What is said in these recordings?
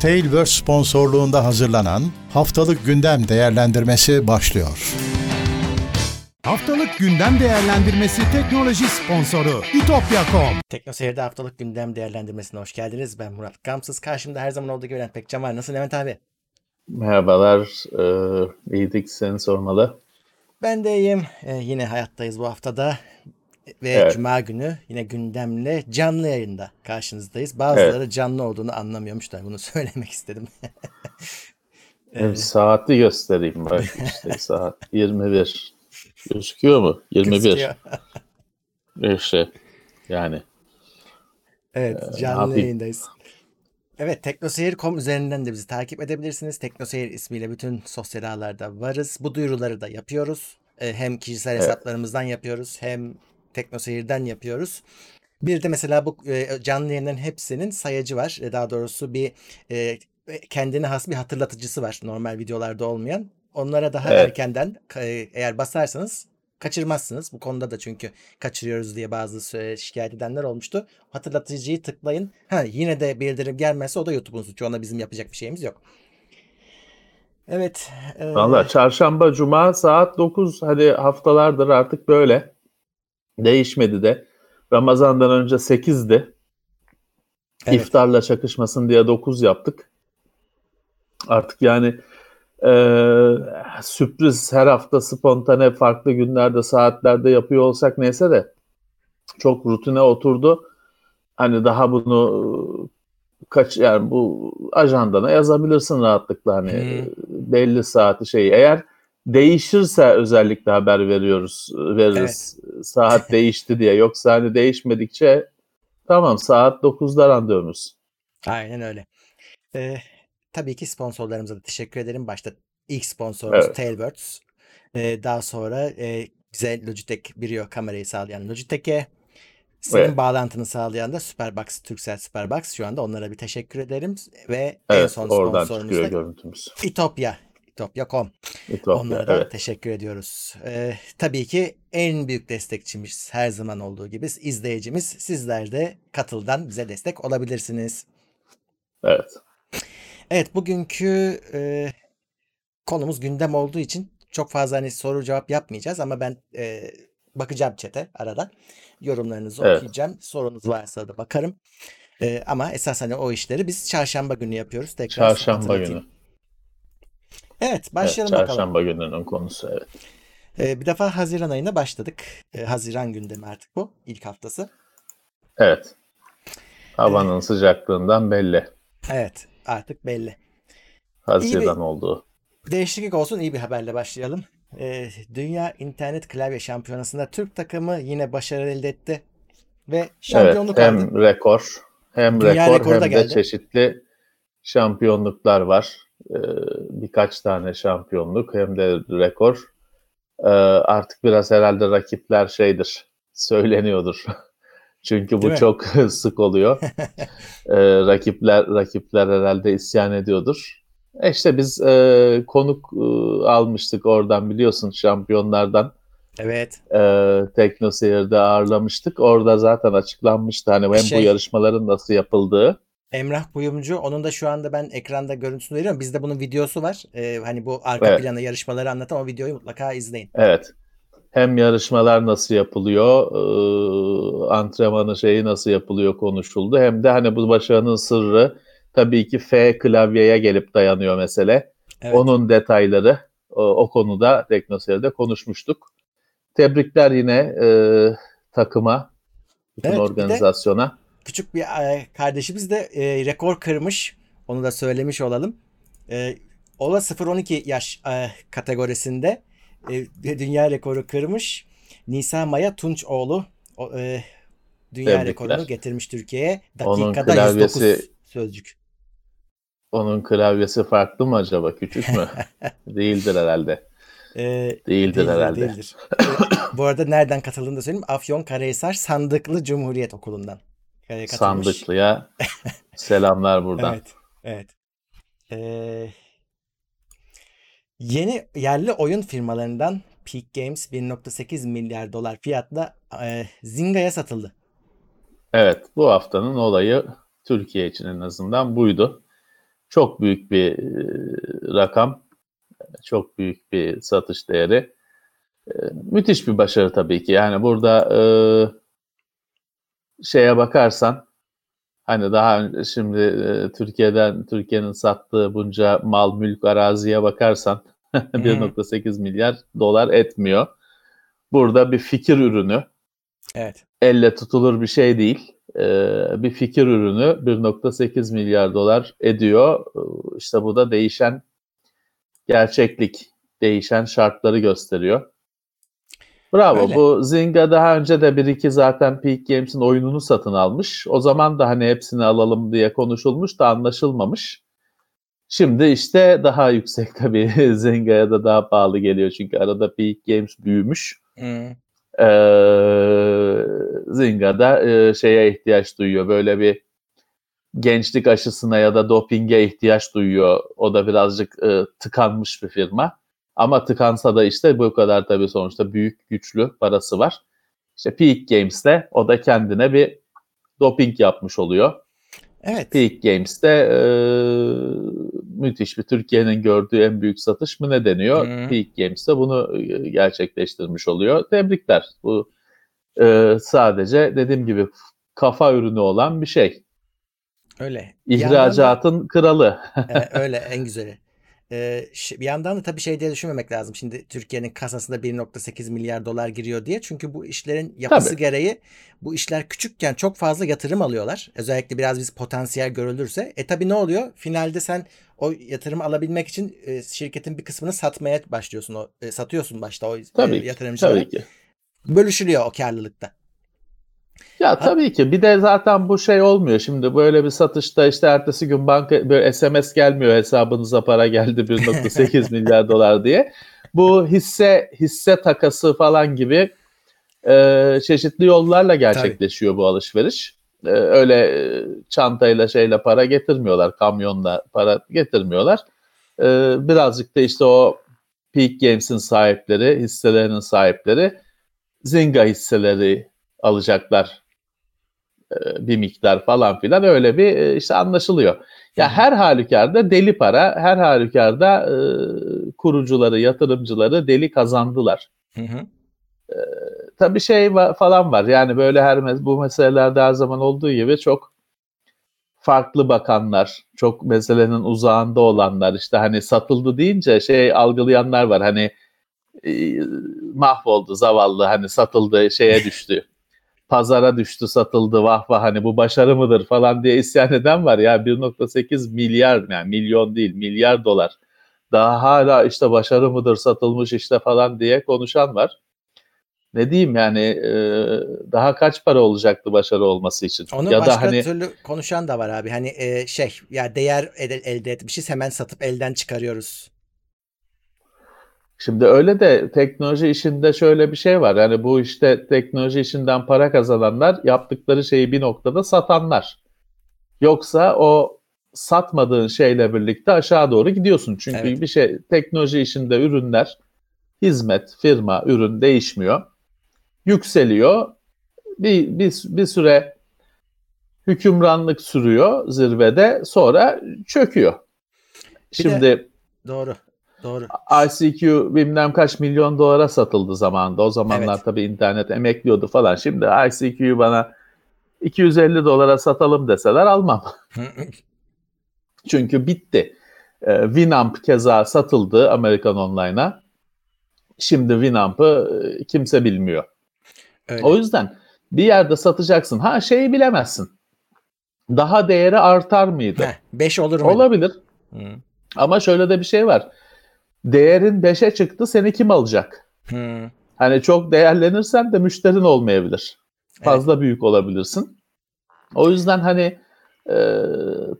Tailverse sponsorluğunda hazırlanan Haftalık Gündem Değerlendirmesi başlıyor. Haftalık gündem değerlendirmesi teknoloji sponsoru itopya.com. Tekno Seyir'de haftalık gündem değerlendirmesine hoş geldiniz. Ben Murat Gamsız. Karşımda her zaman olduğu gibi Levent Pekcan var. Nasıl Levent abi? Merhabalar. Ee, iyiydik seni sormalı. Ben de iyiyim. Ee, yine hayattayız bu haftada. Ve Evet. Cuma günü yine gündemle canlı yayında karşınızdayız. Bazıları Evet. canlı olduğunu anlamıyormuş da bunu söylemek istedim. Hem saati göstereyim bak işte saat 21. Gözüküyor mu? 21. Gözüküyor. İşte yani Evet, Ee, ne canlı yapayım? yayındayız. Evet, teknoseyir.com üzerinden de bizi takip edebilirsiniz. Teknoseyir ismiyle bütün sosyal ağlarda varız. Bu duyuruları da yapıyoruz. Ee, Hem kişisel Evet. hesaplarımızdan yapıyoruz, hem teknoseyirden yapıyoruz. Bir de mesela bu e, canlı yayınların hepsinin sayacı var. E, Daha doğrusu bir e, kendine has bir hatırlatıcısı var. Normal videolarda olmayan. Onlara daha Evet. erkenden eğer basarsanız kaçırmazsınız. Bu konuda da çünkü kaçırıyoruz diye bazı şikayet edenler olmuştu. Hatırlatıcıyı tıklayın. Ha yine de bildirim gelmezse o da YouTube'un suçu. Ona bizim yapacak bir şeyimiz yok. Evet. e, valla çarşamba cuma saat 9 hadi haftalardır artık böyle. Değişmedi de. Ramazan'dan önce 8'di. evet. İftarla çakışmasın diye 9 yaptık. Artık yani e, sürpriz her hafta spontane farklı günlerde saatlerde yapıyor olsak neyse de çok rutine oturdu. Hani daha bunu kaç yani bu ajandana yazabilirsin rahatlıkla hani Hı. belli saati şey eğer değişirse özellikle haber veriyoruz veririz saat değişti diye yoksa hani değişmedikçe tamam saat 9'da randevumuz. Aynen öyle. Ee, tabii ki sponsorlarımıza da teşekkür ederim. Başta ilk sponsorumuz Evet. Tailwords. Ee, daha sonra e, bize Logitech Brio kamerayı sağlayan Logitech'e senin Evet. bağlantını sağlayan da Superbox, Turkcell Superbox. Şu anda onlara bir teşekkür ederim. Ve en Evet son oradan sponsorumuz da görüntümüz. İtopya. İtopya.com. İtopya, Onlara da evet. teşekkür ediyoruz. Ee, tabii ki en büyük destekçimiz her zaman olduğu gibi izleyicimiz. Sizler de katıldan bize destek olabilirsiniz. Evet. Evet bugünkü e, konumuz gündem olduğu için çok fazla hani soru cevap yapmayacağız ama ben e, bakacağım chat'e aradan. Yorumlarınızı Evet. okuyacağım. Sorunuz varsa da bakarım. E, ama esas hani o işleri biz çarşamba günü yapıyoruz. Tekrar Çarşamba günü. Evet Evet, başlayalım bakalım. çarşamba gününün konusu evet. E, bir defa Haziran ayına başladık. E, Haziran gündemi artık bu. ilk haftası. Evet. Havanın sıcaklığından belli. Evet artık belli. Haziran olduğu. Değişiklik olsun iyi bir haberle başlayalım. Ee, Dünya İnternet Klavye Şampiyonası'nda Türk takımı yine başarı elde etti. Ve Evet, şampiyonluk hem aldı. rekor, hem Dünya rekor hem de geldi. çeşitli şampiyonluklar var. Ee, birkaç tane şampiyonluk hem de rekor. Ee, artık biraz herhalde rakipler şeydir, söyleniyordur. Çünkü bu Değil çok sık oluyor. Ee, rakipler rakipler herhalde isyan ediyordur. E işte biz e, konuk e, almıştık oradan biliyorsun şampiyonlardan Evet. e, Tekno Seyir'de ağırlamıştık. Orada zaten açıklanmıştı hani hem Şey- bu yarışmaların nasıl yapıldığı. Emrah Buyumcu. Onun da şu anda ben ekranda görüntüsünü veriyorum. Bizde bunun videosu var. Ee, hani bu arka Evet. planı yarışmaları anlatan o videoyu mutlaka izleyin. Evet. Hem yarışmalar nasıl yapılıyor, e, antrenmanı şeyi nasıl yapılıyor konuşuldu. Hem de hani bu başarının sırrı tabii ki F klavyeye gelip dayanıyor mesele. Evet. Onun detayları o, o konuda Teknoseyir'de konuşmuştuk. Tebrikler yine e, takıma, bütün Evet, organizasyona. Küçük bir e, kardeşimiz de e, rekor kırmış. Onu da söylemiş olalım. E, o da 0-12 yaş e, kategorisinde e, dünya rekoru kırmış. Nisa Maya Tunçoğlu o, e, dünya Tebrikler. rekorunu getirmiş Türkiye'ye. Onun Dakikada klavyesi- 109 sözcük. Onun klavyesi farklı mı acaba? Küçük mü? Değildir herhalde. E, Değildir herhalde. değildir. E, Bu arada nereden katıldığını da söyleyeyim. Afyon Karahisar Sandıklı Cumhuriyet Okulu'ndan. E, katılmış. Sandıklı'ya selamlar buradan. Evet. Evet. Ee, yeni yerli oyun firmalarından Peak Games 1.8 milyar dolar fiyatla e, Zinga'ya satıldı. Evet, bu haftanın olayı Türkiye için en azından buydu. Çok büyük bir e, rakam. Çok büyük bir satış değeri. E, müthiş bir başarı tabii ki. Yani burada e, şeye bakarsan hani daha önce şimdi e, Türkiye'den Türkiye'nin sattığı bunca mal mülk araziye bakarsan 1.8 milyar dolar etmiyor. Burada bir fikir ürünü. Evet. Elle tutulur bir şey değil. Ee, bir fikir ürünü 1.8 milyar dolar ediyor. Ee, İşte bu da değişen gerçeklik, değişen şartları gösteriyor. Bravo. Öyle. Bu Zynga daha önce de bir iki zaten Peak Games'in oyununu satın almış. O zaman da hani hepsini alalım diye konuşulmuş da anlaşılmamış. Şimdi işte daha yüksek tabii Zynga'ya da daha pahalı geliyor çünkü arada Peak Games büyümüş. Hı. Ee, Zinga'da e, şeye ihtiyaç duyuyor. Böyle bir gençlik aşısına ya da dopinge ihtiyaç duyuyor. O da birazcık e, tıkanmış bir firma. Ama tıkansa da işte bu kadar tabii sonuçta büyük güçlü parası var. İşte Peak Games'te o da kendine bir doping yapmış oluyor. Evet. Peak Games'te e, müthiş bir Türkiye'nin gördüğü en büyük satış mı ne deniyor? Hı. Peak Games'te bunu e, gerçekleştirmiş oluyor. Tebrikler. Bu e, sadece dediğim gibi kafa ürünü olan bir şey. Öyle. Bir yandan da- İhracatın kralı. Ee, öyle en güzeli. Bir yandan da tabii şey diye düşünmemek lazım. Şimdi Türkiye'nin kasasında 1.8 milyar dolar giriyor diye. Çünkü bu işlerin yapısı Tabii. gereği bu işler küçükken çok fazla yatırım alıyorlar. Özellikle biraz biz potansiyel görülürse. E tabii ne oluyor? Finalde sen o yatırımı alabilmek için e, şirketin bir kısmını satmaya başlıyorsun. O e, satıyorsun başta o e, Tabii ki. yatırımcılara. Tabii ki. Bölüşülüyor o karlılıkta. Ya tabii ki. Bir de zaten bu şey olmuyor. Şimdi böyle bir satışta işte ertesi gün banka böyle SMS gelmiyor hesabınıza para geldi 1.8 milyar dolar diye. Bu hisse hisse takası falan gibi e, çeşitli yollarla gerçekleşiyor bu alışveriş. E, öyle e, çantayla şeyle para getirmiyorlar, kamyonla para getirmiyorlar. E, birazcık da işte o Peak Games'in sahipleri, hisselerinin sahipleri Zynga hisseleri alacaklar e, bir miktar falan filan öyle bir e, işte anlaşılıyor. Ya her halükarda deli para, her halükarda e, kurucuları, yatırımcıları deli kazandılar. Hı hı. Tabii şey falan var. Yani böyle her bu meselelerde her zaman olduğu gibi çok farklı bakanlar, çok meselenin uzağında olanlar işte hani satıldı deyince şey algılayanlar var. Hani e, mahvoldu zavallı hani satıldı şeye düştü. Pazara düştü satıldı vah vah hani bu başarı mıdır falan diye isyan eden var ya 1.8 milyar yani milyon değil milyar dolar. Daha hala işte başarı mıdır satılmış işte falan diye konuşan var. Ne diyeyim yani e, daha kaç para olacaktı başarı olması için? Onu ya başka da hani türlü konuşan da var abi. Hani e, şey ya değer elde etmişiz hemen satıp elden çıkarıyoruz. Şimdi öyle de teknoloji işinde şöyle bir şey var. Yani bu işte teknoloji işinden para kazananlar yaptıkları şeyi bir noktada satanlar. Yoksa o satmadığın şeyle birlikte aşağı doğru gidiyorsun. Çünkü Evet. bir şey teknoloji işinde ürünler, hizmet, firma, ürün değişmiyor. Yükseliyor. Bir, bir, bir süre hükümranlık sürüyor zirvede sonra çöküyor. Bir de- Şimdi Doğru. Doğru. ICQ bilmem kaç milyon dolara satıldı zamanında. O zamanlar Evet. tabii internet emekliyordu falan. Şimdi ICQ'yu bana 250 dolara satalım deseler almam. Çünkü bitti. Ee, Winamp keza satıldı Amerikan Online'a. Şimdi Winamp'ı e, kimse bilmiyor. Öyle. O yüzden bir yerde satacaksın. Ha şeyi bilemezsin. Daha değeri artar mıydı? 5 olur mu? Olabilir. Hı. Ama şöyle de bir şey var. Değerin 5'e çıktı seni kim alacak? Hı. Hani çok değerlenirsen de müşterin olmayabilir. Fazla büyük olabilirsin. O yüzden hani e,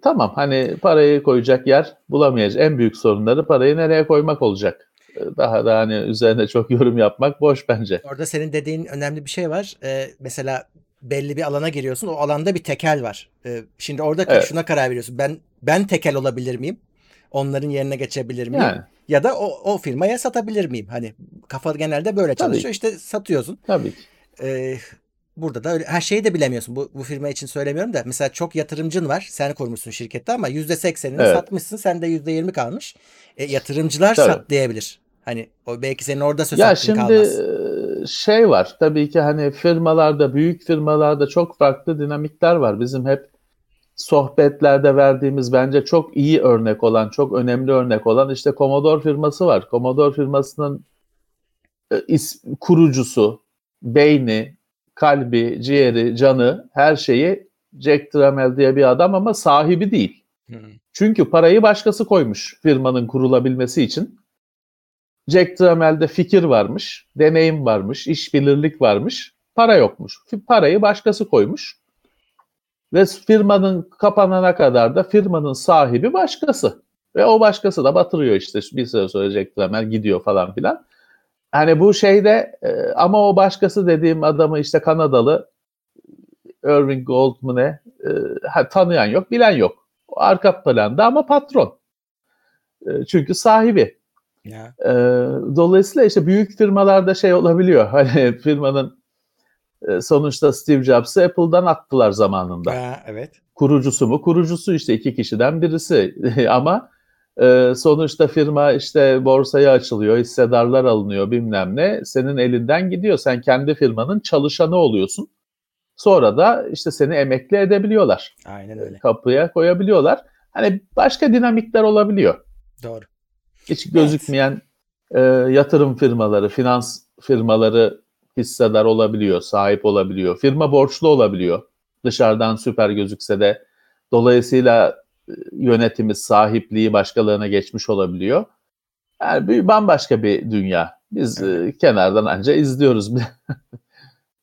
tamam hani parayı koyacak yer bulamayacak. En büyük sorunları parayı nereye koymak olacak. E, Daha da hani üzerine çok yorum yapmak boş bence. Orada senin dediğin önemli bir şey var. Ee, mesela belli bir alana giriyorsun. O alanda bir tekel var. Ee, şimdi orada Evet. şuna karar veriyorsun. Ben ben tekel olabilir miyim? Onların yerine geçebilir miyim? Yani Ya da o, o firmaya satabilir miyim? Hani kafa genelde böyle Tabii. çalışıyor. İşte satıyorsun. tabii. Ee, burada da öyle her şeyi de bilemiyorsun. Bu, bu firma için söylemiyorum da mesela çok yatırımcın var. Sen kurmuşsun şirkette ama %80'ini Evet. satmışsın. Sende %20 kalmış. E, yatırımcılar Tabii. sat diyebilir. Hani o belki senin orada söz Ya hakkın şimdi kalmaz. e, şey var tabii ki hani firmalarda büyük firmalarda çok farklı dinamikler var. Bizim hep sohbetlerde verdiğimiz bence çok iyi örnek olan, çok önemli örnek olan işte Commodore firması var. Commodore firmasının e, is- kurucusu, beyni, kalbi, ciğeri, canı, her şeyi Jack Tramiel diye bir adam ama sahibi değil. Çünkü parayı başkası koymuş firmanın kurulabilmesi için. Jack Tramel'de fikir varmış, deneyim varmış, işbirlik varmış, para yokmuş. Parayı başkası koymuş. Ve firmanın kapanana kadar da firmanın sahibi başkası. Ve o başkası da batırıyor işte bir süre sonra Jack gidiyor falan filan. Hani bu şeyde e, ama o başkası dediğim adamı işte Kanadalı Irving Gold mu ne e, tanıyan yok, bilen yok. Arka planda ama patron. E, çünkü sahibi. Ya. E, dolayısıyla işte büyük firmalarda şey olabiliyor. Hani firmanın sonuçta Steve Jobs'ı Apple'dan attılar zamanında. Ha, evet. Kurucusu mu? Kurucusu işte iki kişiden birisi. ama e, sonuçta firma işte borsaya açılıyor, hissedarlar alınıyor bilmem ne. Senin elinden gidiyor. Sen kendi firmanın çalışanı oluyorsun. Sonra da işte seni emekli edebiliyorlar. Aynen öyle. Kapıya koyabiliyorlar. Hani başka dinamikler olabiliyor Doğru. hiç gözükmeyen e, yatırım firmaları, finans firmaları hissedar olabiliyor, sahip olabiliyor. Firma borçlu olabiliyor. Dışarıdan süper gözükse de dolayısıyla e, yönetimi, sahipliği başkalarına geçmiş olabiliyor. Yani bir bambaşka bir dünya. Biz e, kenardan anca izliyoruz.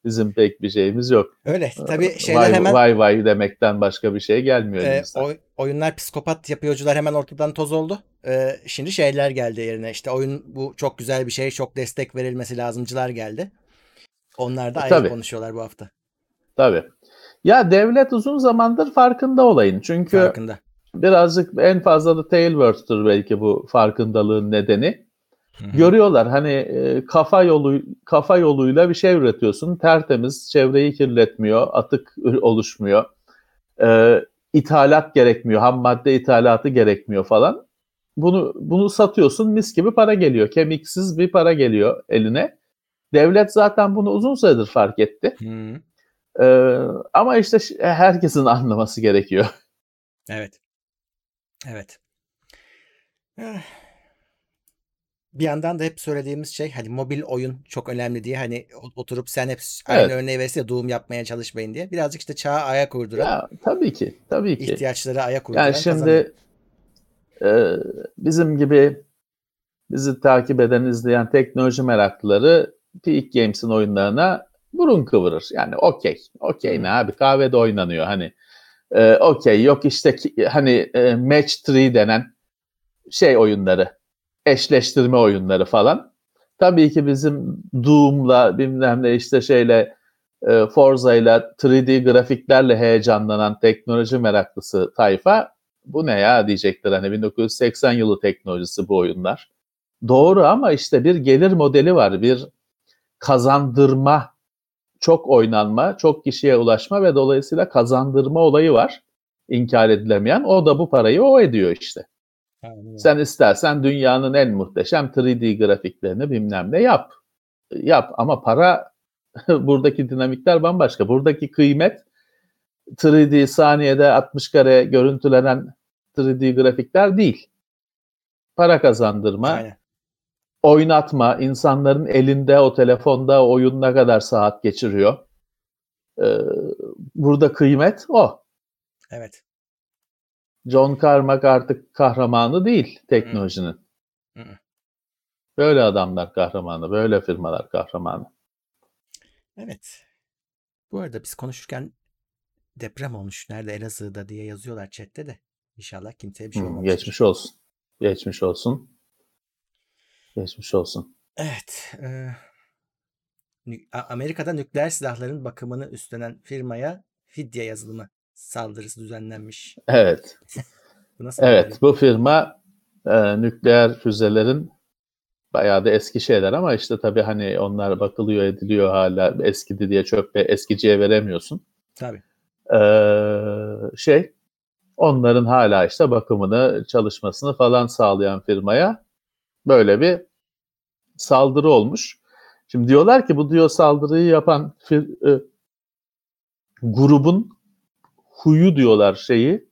Bizim pek bir şeyimiz yok. Öyle. Tabii şeyler vay, hemen vay vay demekten başka bir şey gelmiyor e, oy- oyunlar psikopat yapıyorcular hemen ortadan toz oldu. E, şimdi şeyler geldi yerine. İşte oyun bu çok güzel bir şey. Çok destek verilmesi lazımcılar geldi. Onlar da E, ayrı tabii. konuşuyorlar bu hafta. Tabii. Ya devlet uzun zamandır farkında olayın. Çünkü Farkında. birazcık en fazla da tailwords'tur belki bu farkındalığın nedeni. Görüyorlar hani e, kafa yolu kafa yoluyla bir şey üretiyorsun. Tertemiz, çevreyi kirletmiyor, atık oluşmuyor. E, ithalat gerekmiyor, ham madde ithalatı gerekmiyor falan. Bunu bunu satıyorsun, mis gibi para geliyor. Kemiksiz bir para geliyor eline. Devlet zaten bunu uzun süredir fark etti. Hı. E, ama işte herkesin anlaması gerekiyor. Evet. Evet. Eh. Bir yandan da hep söylediğimiz şey hani mobil oyun çok önemli diye hani oturup sen hep aynı Evet. örneği verirse ya, Doom yapmaya çalışmayın diye. Birazcık işte çağa ayak uyduran, Ya tabii ki, tabii ki. ihtiyaçlara ayak uyduran Yani şimdi e, bizim gibi bizi takip eden, izleyen teknoloji meraklıları Peak Games'in oyunlarına burun kıvırır. Yani okey, okey ne abi kahvede oynanıyor hani. E, okey yok işte ki- hani e, Match 3 denen şey oyunları, eşleştirme oyunları falan. Tabii ki bizim Doom'la bilmem ne işte şeyle e, Forza'yla 3D grafiklerle heyecanlanan teknoloji meraklısı tayfa bu ne ya diyecektir hani 1980 yılı teknolojisi bu oyunlar. Doğru ama işte bir gelir modeli var, bir kazandırma, çok oynanma, çok kişiye ulaşma ve dolayısıyla kazandırma olayı var. İnkar edilemeyen. O da bu parayı o ediyor işte. Aynen. Sen istersen dünyanın en muhteşem 3D grafiklerini bilmem ne yap. Yap ama para buradaki dinamikler bambaşka. Buradaki kıymet 3D saniyede 60 kare görüntülenen 3D grafikler değil. Para kazandırma, Aynen. Oynatma, insanların elinde o telefonda o oyun ne kadar saat geçiriyor. Ee, burada kıymet o. Evet. John Carmack artık kahramanı değil teknolojinin. Hı hı. Böyle adamlar kahramanı, böyle firmalar kahramanı. Evet. Bu arada biz konuşurken deprem olmuş. Nerede Elazığ'da diye yazıyorlar chatte de. İnşallah kimseye bir şey olmamıştır. geçmiş olsun. Geçmiş olsun. Geçmiş olsun. Evet. e, Amerika'da nükleer silahların bakımını üstlenen firmaya fidye yazılımı saldırısı düzenlenmiş. Evet. Bu nasıl Evet, bu firma e, nükleer füzelerin bayağı da eski şeyler ama işte tabii hani onlar bakılıyor ediliyor hala eskidi diye çöpe eskiciye veremiyorsun. Tabii. Ee, şey onların hala işte bakımını çalışmasını falan sağlayan firmaya böyle bir saldırı olmuş. Şimdi diyorlar ki bu diyor saldırıyı yapan fir, e, grubun huyu diyorlar şeyi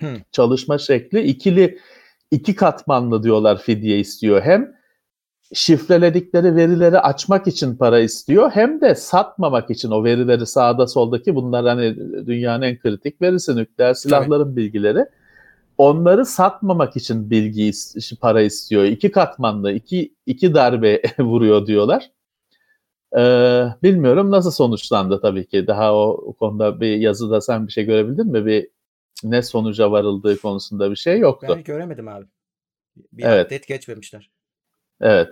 Hı. çalışma şekli ikili iki katmanlı diyorlar fidye istiyor. Hem şifreledikleri verileri açmak için para istiyor hem de satmamak için o verileri sağda soldaki bunlar hani dünyanın en kritik verisi nükleer silahların bilgileri. Onları satmamak için bilgi para istiyor. İki katmanlı, iki, iki darbe vuruyor diyorlar. Ee, bilmiyorum nasıl sonuçlandı tabii ki. Daha o, o konuda bir yazıda sen bir şey görebildin mi? Bir ne sonuca varıldığı konusunda bir şey yoktu. Ben göremedim abi. Bir Evet. update geçmemişler. Evet.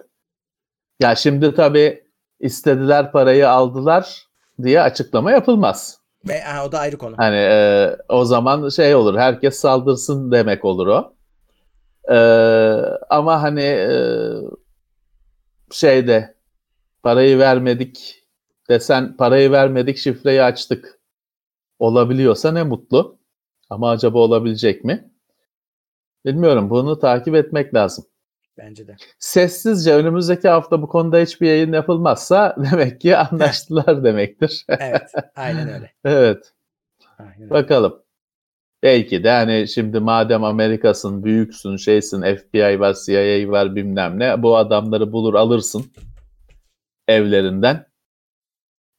Ya şimdi tabii istediler parayı aldılar diye açıklama yapılmaz. Ve ha, o da ayrı konu. Hani e, o zaman şey olur herkes saldırsın demek olur o. E, ama hani e, şeyde parayı vermedik desen parayı vermedik şifreyi açtık olabiliyorsa ne mutlu. Ama acaba olabilecek mi? Bilmiyorum bunu takip etmek lazım. Bence de. Sessizce önümüzdeki hafta bu konuda hiçbir yayın yapılmazsa demek ki anlaştılar demektir. Evet. Aynen öyle. evet. Aynen öyle. Bakalım. Belki de hani şimdi madem Amerika'sın, büyüksün, şeysin, FBI var, CIA var bilmem ne. Bu adamları bulur alırsın evlerinden.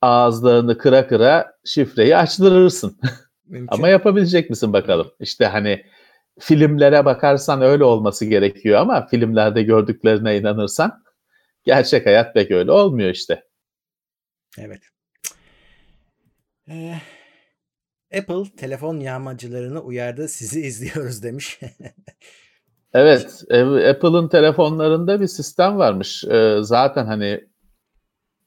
Ağızlarını kıra kıra şifreyi açtırırsın. Ama yapabilecek misin bakalım? İşte hani filmlere bakarsan öyle olması gerekiyor ama filmlerde gördüklerine inanırsan gerçek hayat pek öyle olmuyor işte. Evet. Ee, Apple telefon yağmacılarını uyardı. Sizi izliyoruz demiş. Evet, Apple'ın telefonlarında bir sistem varmış. E, Zaten hani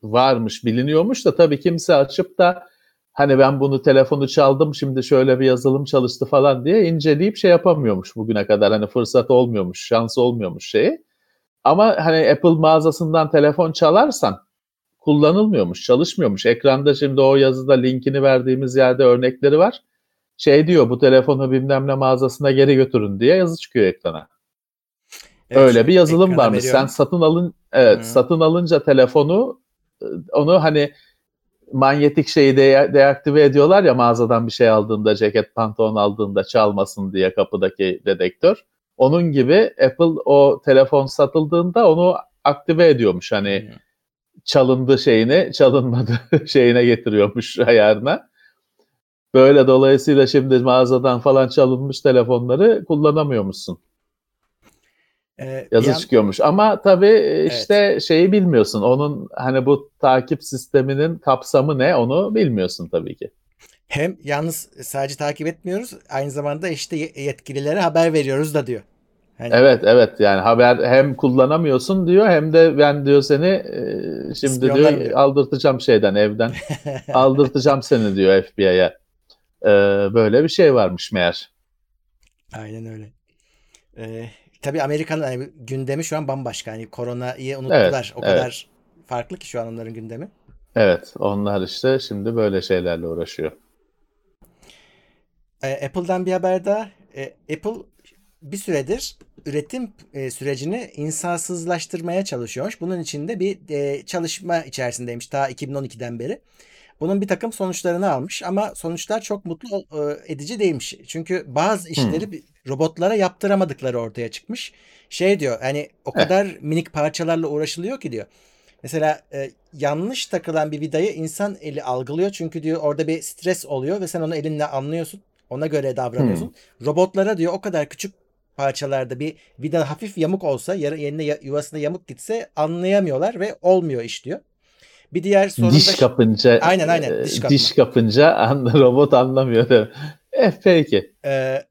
varmış, biliniyormuş da tabii kimse açıp da hani ben bunu telefonu çaldım şimdi şöyle bir yazılım çalıştı falan diye inceleyip şey yapamıyormuş bugüne kadar. Hani fırsat olmuyormuş, şans olmuyormuş şeyi. Ama hani Apple mağazasından telefon çalarsan kullanılmıyormuş, çalışmıyormuş. Ekranda şimdi o yazıda linkini verdiğimiz yerde örnekleri var. Şey diyor bu telefonu bilmem ne mağazasına geri götürün diye yazı çıkıyor ekrana. Evet, Öyle bir yazılım varmış. veriyorum. Sen satın alın evet, Hı. satın alınca telefonu onu hani manyetik şeyi de- deaktive ediyorlar ya mağazadan bir şey aldığında, ceket, pantolon aldığında çalmasın diye kapıdaki dedektör. Onun gibi Apple o telefon satıldığında onu aktive ediyormuş. Hani Hı. çalındı şeyini, çalınmadı şeyine getiriyormuş ayarına. Böyle dolayısıyla şimdi mağazadan falan çalınmış telefonları kullanamıyormuşsun. Ee, Yazı yan- çıkıyormuş. Ama tabii e, işte şeyi bilmiyorsun. Onun hani bu takip sisteminin kapsamı ne onu bilmiyorsun tabii ki. hem yalnız sadece takip etmiyoruz. Aynı zamanda işte ye- yetkililere haber veriyoruz da diyor. Hani Evet evet yani haber hem kullanamıyorsun diyor hem de ben diyor seni e, şimdi diyor diyor. aldırtacağım şeyden evden aldırtacağım seni diyor FBI'ye. Ee, böyle bir şey varmış meğer. Aynen öyle. Ee, tabii Amerika'nın hani gündemi şu an bambaşka. Hani koronayı unuttular. Evet, o evet. kadar farklı ki şu an onların gündemi. Evet onlar işte şimdi böyle şeylerle uğraşıyor. Ee, Apple'dan bir haber daha. Ee, Apple bir süredir üretim e, sürecini insansızlaştırmaya çalışıyormuş. Bunun için de bir e, çalışma içerisindeymiş ta 2012'den beri. Bunun bir takım sonuçlarını almış ama sonuçlar çok mutlu e, edici değilmiş. Çünkü bazı işleri bir- robotlara yaptıramadıkları ortaya çıkmış. Şey diyor hani o kadar minik parçalarla uğraşılıyor ki diyor. Mesela e, yanlış takılan bir vidayı insan eli algılıyor çünkü diyor orada bir stres oluyor ve sen onu elinle anlıyorsun. Ona göre davranıyorsun. Robotlara diyor o kadar küçük parçalarda bir vida hafif yamuk olsa yerine yuvasına yamuk gitse anlayamıyorlar ve olmuyor iş diyor. Bir diğer sorun diş da kapınca Aynen, aynen, e, diş kapma. diş kapınca an- robot anlamıyor. Eh peki. Ee,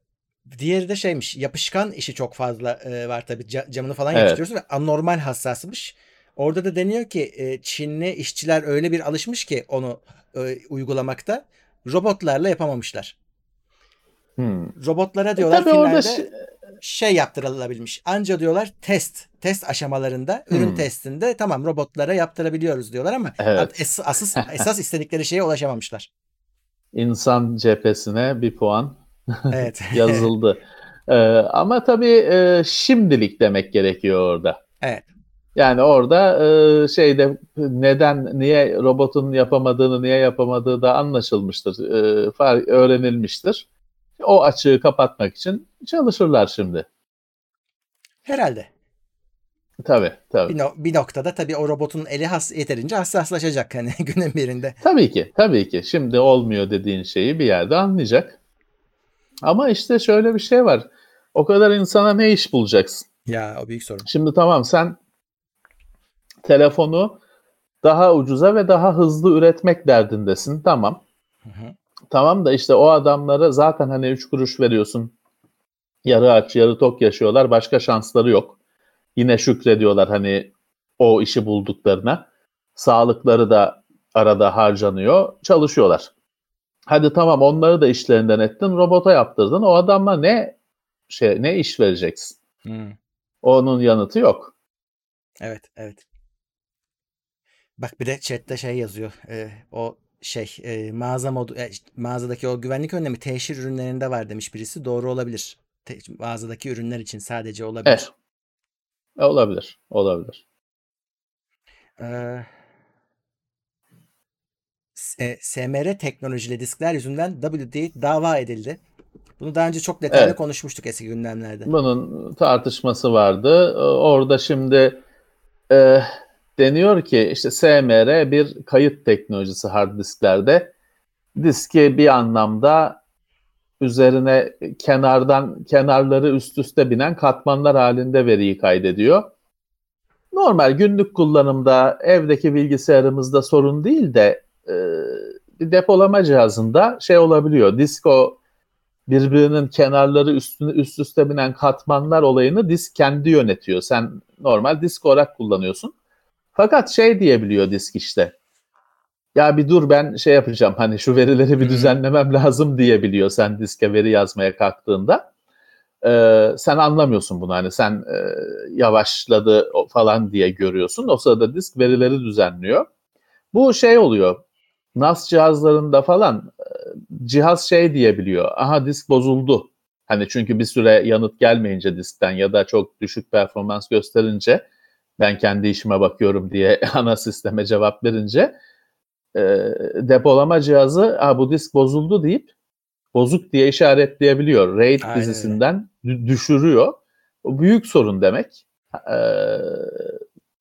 diğeri de şeymiş yapışkan işi çok fazla e, var tabii Ca- camını falan Evet. yapıştırıyorsun ve anormal hassasmış. Orada da deniyor ki e, Çinli işçiler öyle bir alışmış ki onu e, uygulamakta robotlarla yapamamışlar. Hmm. Robotlara diyorlar Tabii orada finalde şi- şey yaptırılabilmiş. Anca diyorlar test. Test aşamalarında, ürün Hmm. testinde tamam robotlara yaptırabiliyoruz diyorlar ama Evet. es- asıl, esas istedikleri şeye ulaşamamışlar. İnsan cephesine bir puan Evet. yazıldı. Ee, ama tabii e, şimdilik demek gerekiyor orada. Evet. Yani orada e, şeyde neden, niye robotun yapamadığını, niye yapamadığı da anlaşılmıştır, e, öğrenilmiştir. O açığı kapatmak için çalışırlar şimdi. Herhalde. Tabii, tabii. Bir, no- bir noktada tabii o robotun eli has yeterince hassaslaşacak hani günün birinde. Tabii ki, tabii ki. Şimdi olmuyor dediğin şeyi bir yerde anlayacak. Ama işte şöyle bir şey var. O kadar insana ne iş bulacaksın? Ya o büyük sorun. Şimdi tamam sen telefonu daha ucuza ve daha hızlı üretmek derdindesin. Tamam. Hı hı. Tamam da işte o adamlara zaten hani 3 kuruş veriyorsun. Yarı aç, yarı tok yaşıyorlar. Başka şansları yok. Yine şükrediyorlar hani o işi bulduklarına. Sağlıkları da arada harcanıyor. Çalışıyorlar. Hadi tamam onları da işlerinden ettin. Robota yaptırdın. O adama ne şey ne iş vereceksin? Hı. Onun yanıtı yok. Evet, evet. Bak bir de chatte şey yazıyor. e, o şey e, mağaza modu e, mağazadaki o güvenlik önlemi teşhir ürünlerinde var demiş birisi. Doğru olabilir. Te- mağazadaki ürünler için sadece olabilir. Evet. E, olabilir. Olabilir. Ee, S- e, SMR teknolojili diskler yüzünden WD dava edildi. Bunu daha önce çok detaylı Evet. konuşmuştuk eski gündemlerde. Bunun tartışması vardı. E, Orada şimdi e, deniyor ki işte SMR bir kayıt teknolojisi hard disklerde. Diski bir anlamda üzerine kenardan kenarları üst üste binen katmanlar halinde veriyi kaydediyor. Normal günlük kullanımda evdeki bilgisayarımızda sorun değil de e, depolama cihazında şey olabiliyor. Disk o birbirinin kenarları üstüne üst üste binen katmanlar olayını disk kendi yönetiyor. Sen normal disk olarak kullanıyorsun. Fakat şey diyebiliyor disk işte. Ya bir dur ben şey yapacağım hani şu verileri bir düzenlemem lazım diyebiliyor sen diske veri yazmaya kalktığında. Ee, sen anlamıyorsun bunu hani sen e, yavaşladı falan diye görüyorsun. O sırada disk verileri düzenliyor. Bu şey oluyor. NAS cihazlarında falan cihaz şey diyebiliyor. Aha disk bozuldu. Hani çünkü bir süre yanıt gelmeyince diskten ya da çok düşük performans gösterince ben kendi işime bakıyorum diye ana sisteme cevap verince e, depolama cihazı ha bu disk bozuldu deyip bozuk diye işaretleyebiliyor. RAID Aynen dizisinden dü- düşürüyor. O büyük sorun demek. E,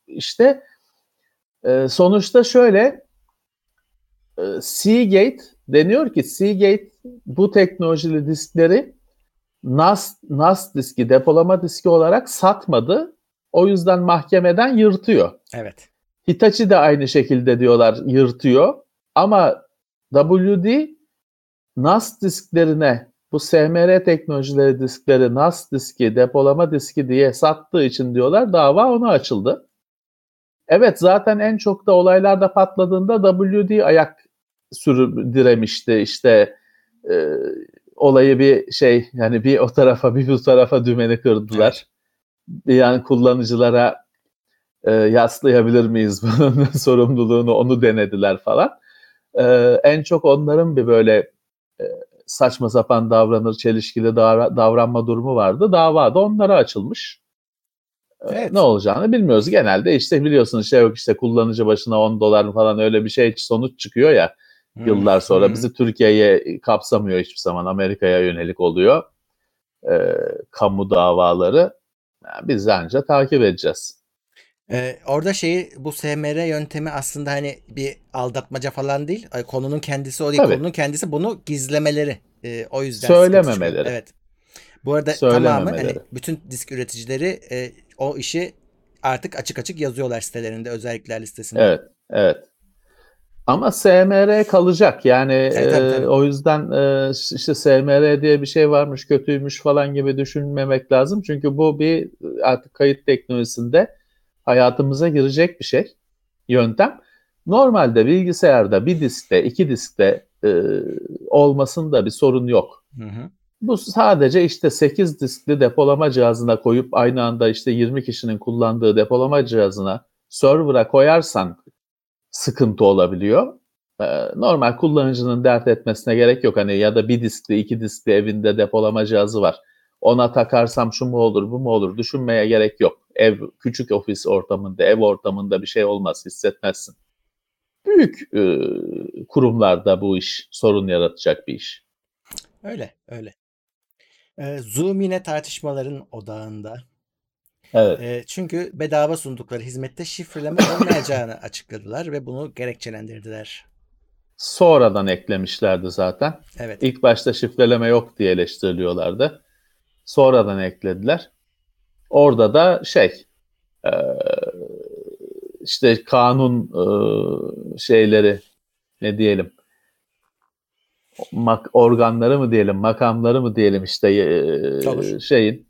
işte e, sonuçta şöyle e, Seagate deniyor ki Seagate bu teknolojili diskleri NAS, NAS diski, depolama diski olarak satmadı. O yüzden mahkemeden yırtıyor. Evet. Hitachi de aynı şekilde diyorlar yırtıyor. Ama WD NAS disklerine bu SMR teknolojileri diskleri NAS diski, depolama diski diye sattığı için diyorlar dava ona açıldı. Evet zaten en çok da olaylarda patladığında WD ayak sürdüremişti işte e, olayı bir şey yani bir o tarafa bir bu tarafa dümeni kırdılar. Yani kullanıcılara e, yaslayabilir miyiz bunun sorumluluğunu onu denediler falan. E, en çok onların bir böyle e, saçma sapan davranır, çelişkili davra- davranma durumu vardı. Dava da onlara açılmış. E, Evet. Ne olacağını bilmiyoruz. Genelde işte biliyorsunuz şey yok işte kullanıcı başına 10 dolar falan öyle bir şey sonuç çıkıyor ya yıllar sonra. Hı. Bizi Türkiye'ye kapsamıyor hiçbir zaman. Amerika'ya yönelik oluyor. E, kamu davaları. Yani biz de anca takip edeceğiz. Ee, orada şeyi bu SMR yöntemi aslında hani bir aldatmaca falan değil. Ay, Konunun kendisi o değil. Tabii. Konunun kendisi bunu gizlemeleri. Ee, o yüzden Söylememeleri. Evet. Bu arada tamamı hani bütün disk üreticileri e, o işi artık açık açık yazıyorlar sitelerinde özellikler listesinde. Evet, evet. Ama SMR kalacak. Yani tabii, tabii. e, o yüzden e, işte SMR diye bir şey varmış, kötüymüş falan gibi düşünmemek lazım. Çünkü bu bir artık kayıt teknolojisinde hayatımıza girecek bir şey, yöntem. Normalde bilgisayarda bir diskte, iki diskte e, olmasında bir sorun yok. Hı hı. Bu sadece işte 8 diskli depolama cihazına koyup aynı anda işte 20 kişinin kullandığı depolama cihazına server'a koyarsan sıkıntı olabiliyor. Ee, normal kullanıcının dert etmesine gerek yok. Hani ya da bir diskli, iki diskli evinde depolama cihazı var. Ona takarsam şu mu olur, bu mu olur düşünmeye gerek yok. Ev küçük ofis ortamında, ev ortamında bir şey olmaz, hissetmezsin. Büyük e, kurumlarda bu iş sorun yaratacak bir iş. Öyle, öyle. Ee, Zoom yine tartışmaların odağında. Evet. Ee, çünkü bedava sundukları hizmette şifreleme olmayacağını açıkladılar ve bunu gerekçelendirdiler. Sonradan eklemişlerdi zaten. Evet. İlk başta şifreleme yok diye eleştiriliyorlardı. Sonradan eklediler. Orada da şey e, işte kanun e, şeyleri ne diyelim mak organları mı diyelim makamları mı diyelim işte e, Olur. şeyin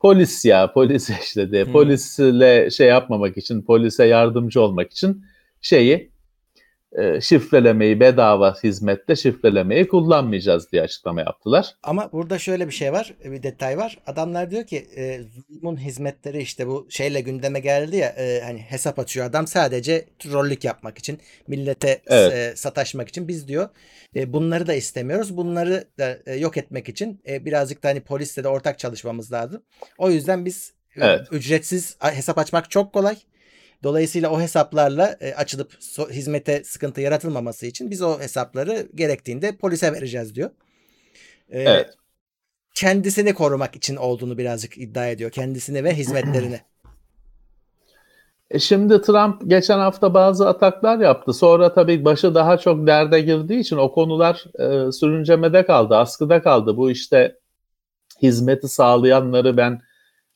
polis ya polis işte de Hı. polisle şey yapmamak için polise yardımcı olmak için şeyi e, şifrelemeyi bedava hizmette şifrelemeyi kullanmayacağız diye açıklama yaptılar. Ama burada şöyle bir şey var, bir detay var. Adamlar diyor ki e, Zoom'un hizmetleri işte bu şeyle gündeme geldi ya e, hani hesap açıyor adam sadece trollük yapmak için, millete Evet. e, sataşmak için. Biz diyor e, bunları da istemiyoruz. Bunları da e, yok etmek için e, birazcık da hani polisle de ortak çalışmamız lazım. O yüzden biz Evet. ücretsiz hesap açmak çok kolay. Dolayısıyla o hesaplarla e, açılıp so- hizmete sıkıntı yaratılmaması için biz o hesapları gerektiğinde polise vereceğiz diyor. E, Evet. kendisini korumak için olduğunu birazcık iddia ediyor. Kendisini ve hizmetlerini. E şimdi Trump geçen hafta bazı ataklar yaptı. Sonra tabii başı daha çok derde girdiği için o konular e, sürüncemede kaldı, askıda kaldı. Bu işte hizmeti sağlayanları ben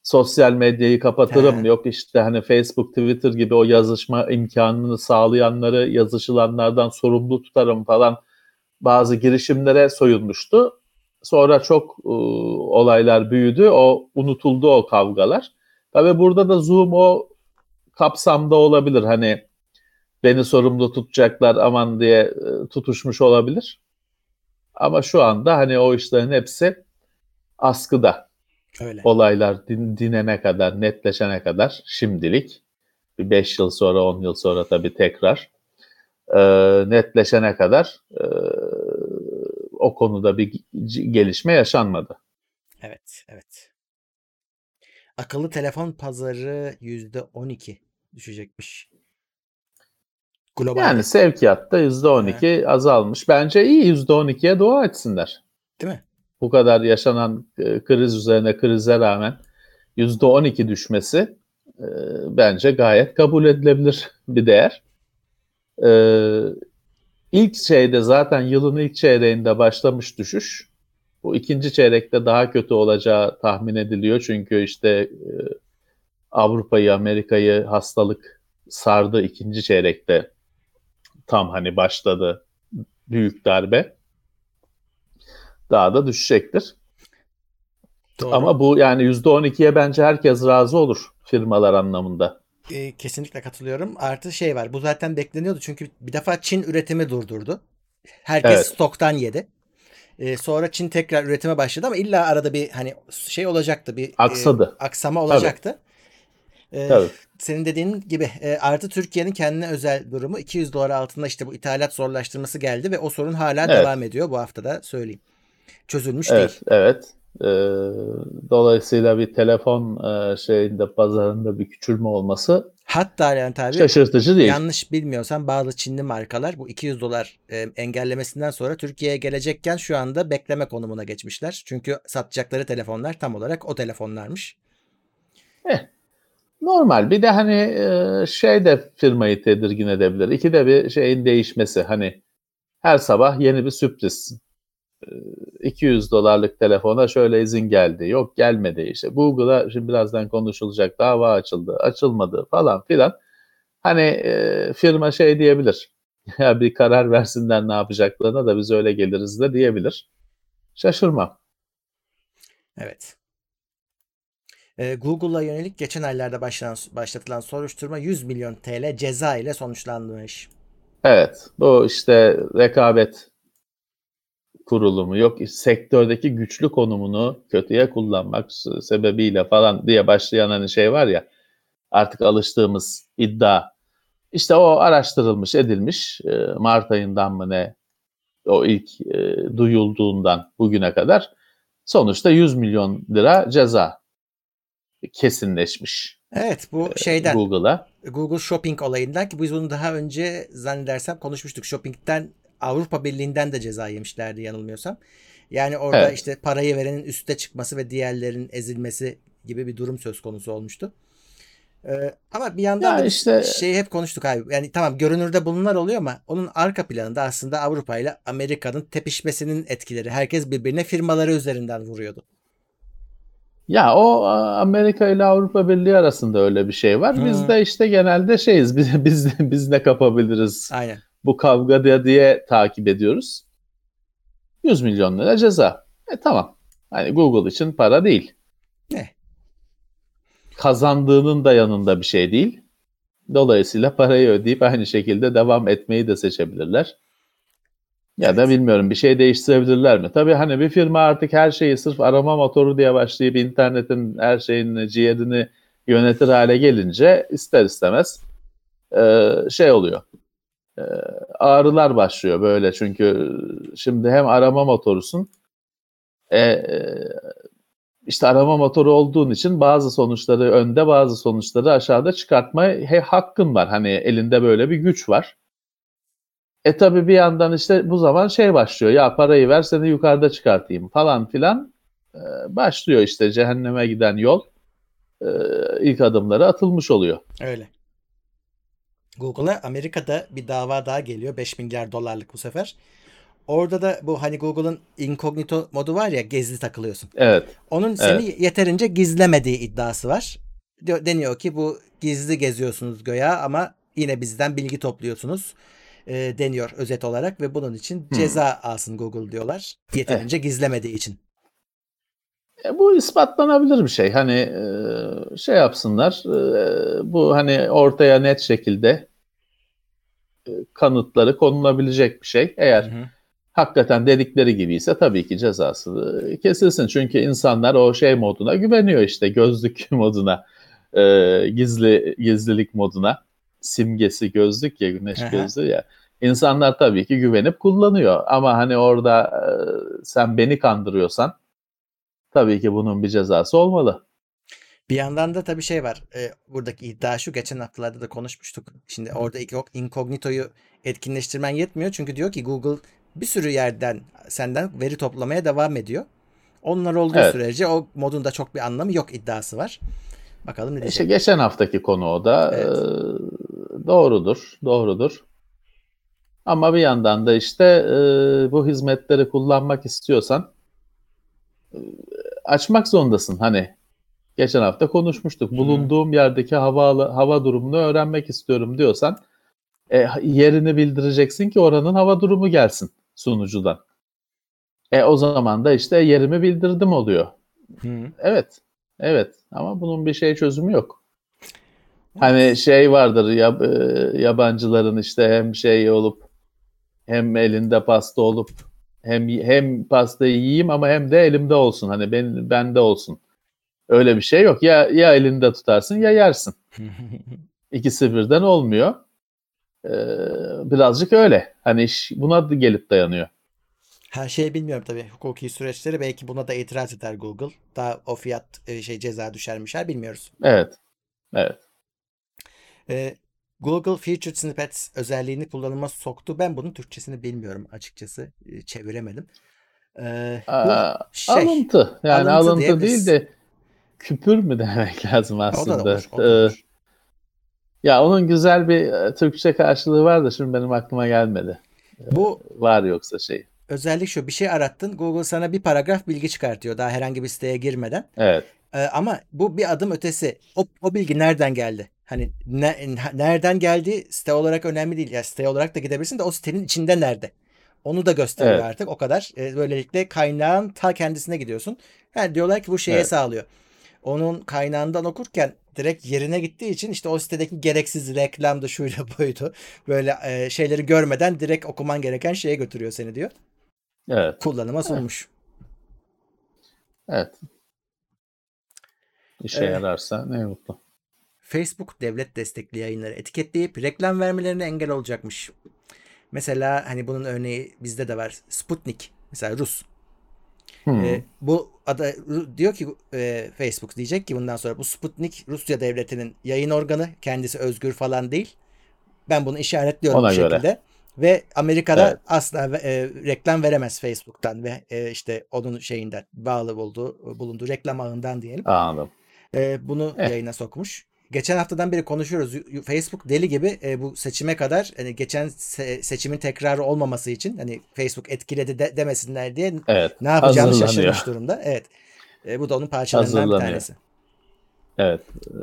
sosyal medyayı kapatırım. Yok işte hani Facebook, Twitter gibi o yazışma imkanını sağlayanları yazışılanlardan sorumlu tutarım falan bazı girişimlere soyulmuştu. Sonra çok e, olaylar büyüdü. O unutuldu o kavgalar. Tabii burada da Zoom o kapsamda olabilir. Hani beni sorumlu tutacaklar aman diye e, tutuşmuş olabilir. Ama şu anda hani o işlerin hepsi askıda. Öyle. Olaylar din, dinene kadar, netleşene kadar şimdilik bir 5 yıl sonra, 10 yıl sonra tabii tekrar e, netleşene kadar e, o konuda bir gelişme yaşanmadı. Evet, evet. Akıllı telefon pazarı %12 düşecekmiş. Globalde. Yani sevkiyatta %12 azalmış. Bence iyi %12'ye dua etsinler. Değil mi? Bu kadar yaşanan e, kriz üzerine krize rağmen %12 düşmesi e, bence gayet kabul edilebilir bir değer. E, ilk şeyde zaten yılın ilk çeyreğinde başlamış düşüş. Bu ikinci çeyrekte daha kötü olacağı tahmin ediliyor. Çünkü işte e, Avrupa'yı, Amerika'yı hastalık sardı ikinci çeyrekte. Tam hani başladı büyük darbe. Daha da düşecektir. Doğru. Ama bu yani %12'ye bence herkes razı olur firmalar anlamında. E, kesinlikle katılıyorum. Artı şey var. Bu zaten bekleniyordu. Çünkü bir defa Çin üretimi durdurdu. Herkes Evet. stoktan yedi. E, sonra Çin tekrar üretime başladı ama illa arada bir hani şey olacaktı. Bir e, Aksadı. aksama olacaktı. E, Tabii. senin dediğin gibi e, artı Türkiye'nin kendine özel durumu 200 dolar altında işte bu ithalat zorlaştırması geldi ve o sorun hala Evet. devam ediyor bu haftada söyleyeyim. Çözülmüş Evet, değil. evet. Ee, dolayısıyla bir telefon e, şeyinde pazarında bir küçülme olması Hatta Levent abi şaşırtıcı değil. yanlış bilmiyorsam bazı Çinli markalar bu 200 dolar e, engellemesinden sonra Türkiye'ye gelecekken şu anda bekleme konumuna geçmişler. Çünkü satacakları telefonlar tam olarak o telefonlarmış. Normal. Bir de hani e, şey de firmayı tedirgin edebilir. İkide bir şeyin değişmesi. Hani her sabah yeni bir sürpriz. E, 200 dolarlık telefona şöyle izin geldi. Yok gelmedi işte. Google'a şimdi birazdan konuşulacak dava açıldı. Açılmadı falan filan. Hani e, firma şey diyebilir. Ya bir karar versinler ne yapacaklarına da biz öyle geliriz de diyebilir. Şaşırmam. Evet. E, Google'a yönelik geçen aylarda başlanan, başlatılan soruşturma 100 milyon TL ceza ile sonuçlanmış. Evet, bu işte rekabet kurulumu yok sektördeki güçlü konumunu kötüye kullanmak sebebiyle falan diye başlayan hani şey var ya artık alıştığımız iddia. İşte o araştırılmış edilmiş e, Mart ayından mı ne o ilk e, duyulduğundan bugüne kadar sonuçta 100 milyon lira ceza kesinleşmiş. Evet bu şeyden Google'a. Google Shopping olayından ki biz bunu daha önce zannedersem konuşmuştuk. Shopping'den Avrupa Birliği'nden de ceza yemişlerdi yanılmıyorsam. Yani orada Evet. işte parayı verenin üste çıkması ve diğerlerinin ezilmesi gibi bir durum söz konusu olmuştu. Ee, ama bir yandan Ya da işte- şeyi hep konuştuk abi. Yani tamam görünürde bunlar oluyor ama onun arka planında aslında Avrupa ile Amerika'nın tepişmesinin etkileri. Herkes birbirine firmaları üzerinden vuruyordu. Ya o Amerika ile Avrupa Birliği arasında öyle bir şey var. Biz Hı. de işte genelde şeyiz. Biz biz biz ne kapabiliriz Aynen. Bu kavga diye, diye takip ediyoruz. 100 milyon lira ceza. E tamam. Hani Google için para değil. Ne? Kazandığının da yanında bir şey değil. Dolayısıyla parayı ödeyip aynı şekilde devam etmeyi de seçebilirler. Ya da Evet. bilmiyorum bir şey değiştirebilirler mi? Tabii hani bir firma artık her şeyi sırf arama motoru diye başlayıp internetin her şeyini, ciğerini yönetir hale gelince ister istemez e, şey oluyor. E, ağrılar başlıyor böyle çünkü şimdi hem arama motorusun e, e, işte arama motoru olduğun için bazı sonuçları önde bazı sonuçları aşağıda çıkartma hakkın var. Hani elinde böyle bir güç var. E tabi bir yandan işte bu zaman şey başlıyor ya parayı ver seni yukarıda çıkartayım falan filan e, başlıyor işte cehenneme giden yol e, ilk adımları atılmış oluyor. Öyle. Google'a Amerika'da bir dava daha geliyor. 5 milyar dolarlık bu sefer. Orada da bu hani Google'ın incognito modu var ya gizli takılıyorsun. Evet Onun seni yeterince gizlemediği iddiası var. Deniyor ki bu gizli geziyorsunuz göya ama yine bizden bilgi topluyorsunuz e, deniyor özet olarak ve bunun için ceza alsın Google diyorlar. Yeterince gizlemediği için. E, bu ispatlanabilir bir şey. Hani e, şey yapsınlar. e, bu hani ortaya net şekilde e, kanıtları konulabilecek bir şey. Eğer Hı hı. hakikaten dedikleri gibi ise tabii ki cezası e, kesilsin. Çünkü insanlar o şey moduna güveniyor işte gözlük moduna, e, gizli gizlilik moduna. Simgesi gözlük ya güneş gözlüğü ya. İnsanlar tabii ki güvenip kullanıyor. Ama hani orada e, sen beni kandırıyorsan tabii ki bunun bir cezası olmalı. Bir yandan da tabii şey var. E, buradaki iddia şu. Geçen haftalarda da konuşmuştuk. Şimdi orada incognito'yu etkinleştirmen yetmiyor. Çünkü diyor ki Google bir sürü yerden senden veri toplamaya devam ediyor. Onlar olduğu Evet. sürece o modun da çok bir anlamı yok iddiası var. Bakalım ne İşte diyecek. geçen haftaki konu o da Evet. e, doğrudur, doğrudur. Ama bir yandan da işte e, bu hizmetleri kullanmak istiyorsan e, açmak zorundasın. Hani geçen hafta konuşmuştuk. Bulunduğum yerdeki hava hava durumunu öğrenmek istiyorum diyorsan e, yerini bildireceksin ki oranın hava durumu gelsin sunucudan. E o zaman da işte yerimi bildirdim oluyor. Hı. Evet. Evet. Ama bunun bir şey çözümü yok. Hani şey vardır ya, e, yabancıların işte hem şey olup hem elinde pasta olup hem hem pastayı yiyeyim ama hem de elimde olsun. Hani ben bende olsun. Öyle bir şey yok. Ya ya elinde tutarsın ya yersin. İkisi birden olmuyor. Ee, birazcık öyle. Hani iş buna da gelip dayanıyor. Her şeyi bilmiyorum tabii. Hukuki süreçleri belki buna da itiraz eder Google. Daha o fiyat e, şey ceza düşermişler bilmiyoruz. Evet. Evet. E, Google Featured Snippets özelliğini kullanıma soktu. Ben bunun Türkçesini bilmiyorum açıkçası. E, çeviremedim. E, Aa, şey, alıntı. Yani alıntı alıntı, değil de küpür mü demek lazım o da aslında. olur. O da Ee, olur. ya onun güzel bir e, Türkçe karşılığı var da şimdi benim aklıma gelmedi. Bu Var yoksa şey. özellik şu. Bir şey arattın. Google sana bir paragraf bilgi çıkartıyor. Daha herhangi bir siteye girmeden. Evet. Ee, ama bu bir adım ötesi. O, o bilgi nereden geldi? Hani ne- nereden geldi site olarak önemli değil. Ya site olarak da gidebilirsin de o sitenin içinde nerede? Onu da gösteriyor Evet. artık o kadar. Ee, böylelikle kaynağın ta kendisine gidiyorsun. Yani diyorlar ki bu şeye Evet. sağlıyor. Onun kaynağından okurken direkt yerine gittiği için işte o sitedeki gereksiz reklamdı şuyla buydu. Böyle e, şeyleri görmeden direkt okuman gereken şeye götürüyor seni diyor. Evet. kullanıma sunmuş. Evet. İşe Evet. yararsa ne mutlu. Facebook devlet destekli yayınları etiketleyip reklam vermelerine engel olacakmış. Mesela hani bunun örneği bizde de var. Sputnik. Mesela Rus. Hmm. E, bu ada diyor ki e, Facebook diyecek ki bundan sonra bu Sputnik Rusya devletinin yayın organı. Kendisi özgür falan değil. Ben bunu işaretliyorum Ona bu göre. şekilde. Ve Amerika'da Evet. asla e, reklam veremez Facebook'tan ve e, işte onun şeyinden bağlı olduğu bulunduğu reklam ağından diyelim. Anladım. E, bunu Eh. yayına sokmuş. Geçen haftadan beri konuşuyoruz. Facebook deli gibi e, bu seçime kadar hani geçen se- seçimin tekrarı olmaması için hani Facebook etkiledi de- demesinler diye Evet. ne yapacağını şaşırmış durumda. Evet. E, bu da onun parçalarından bir tanesi. Evet.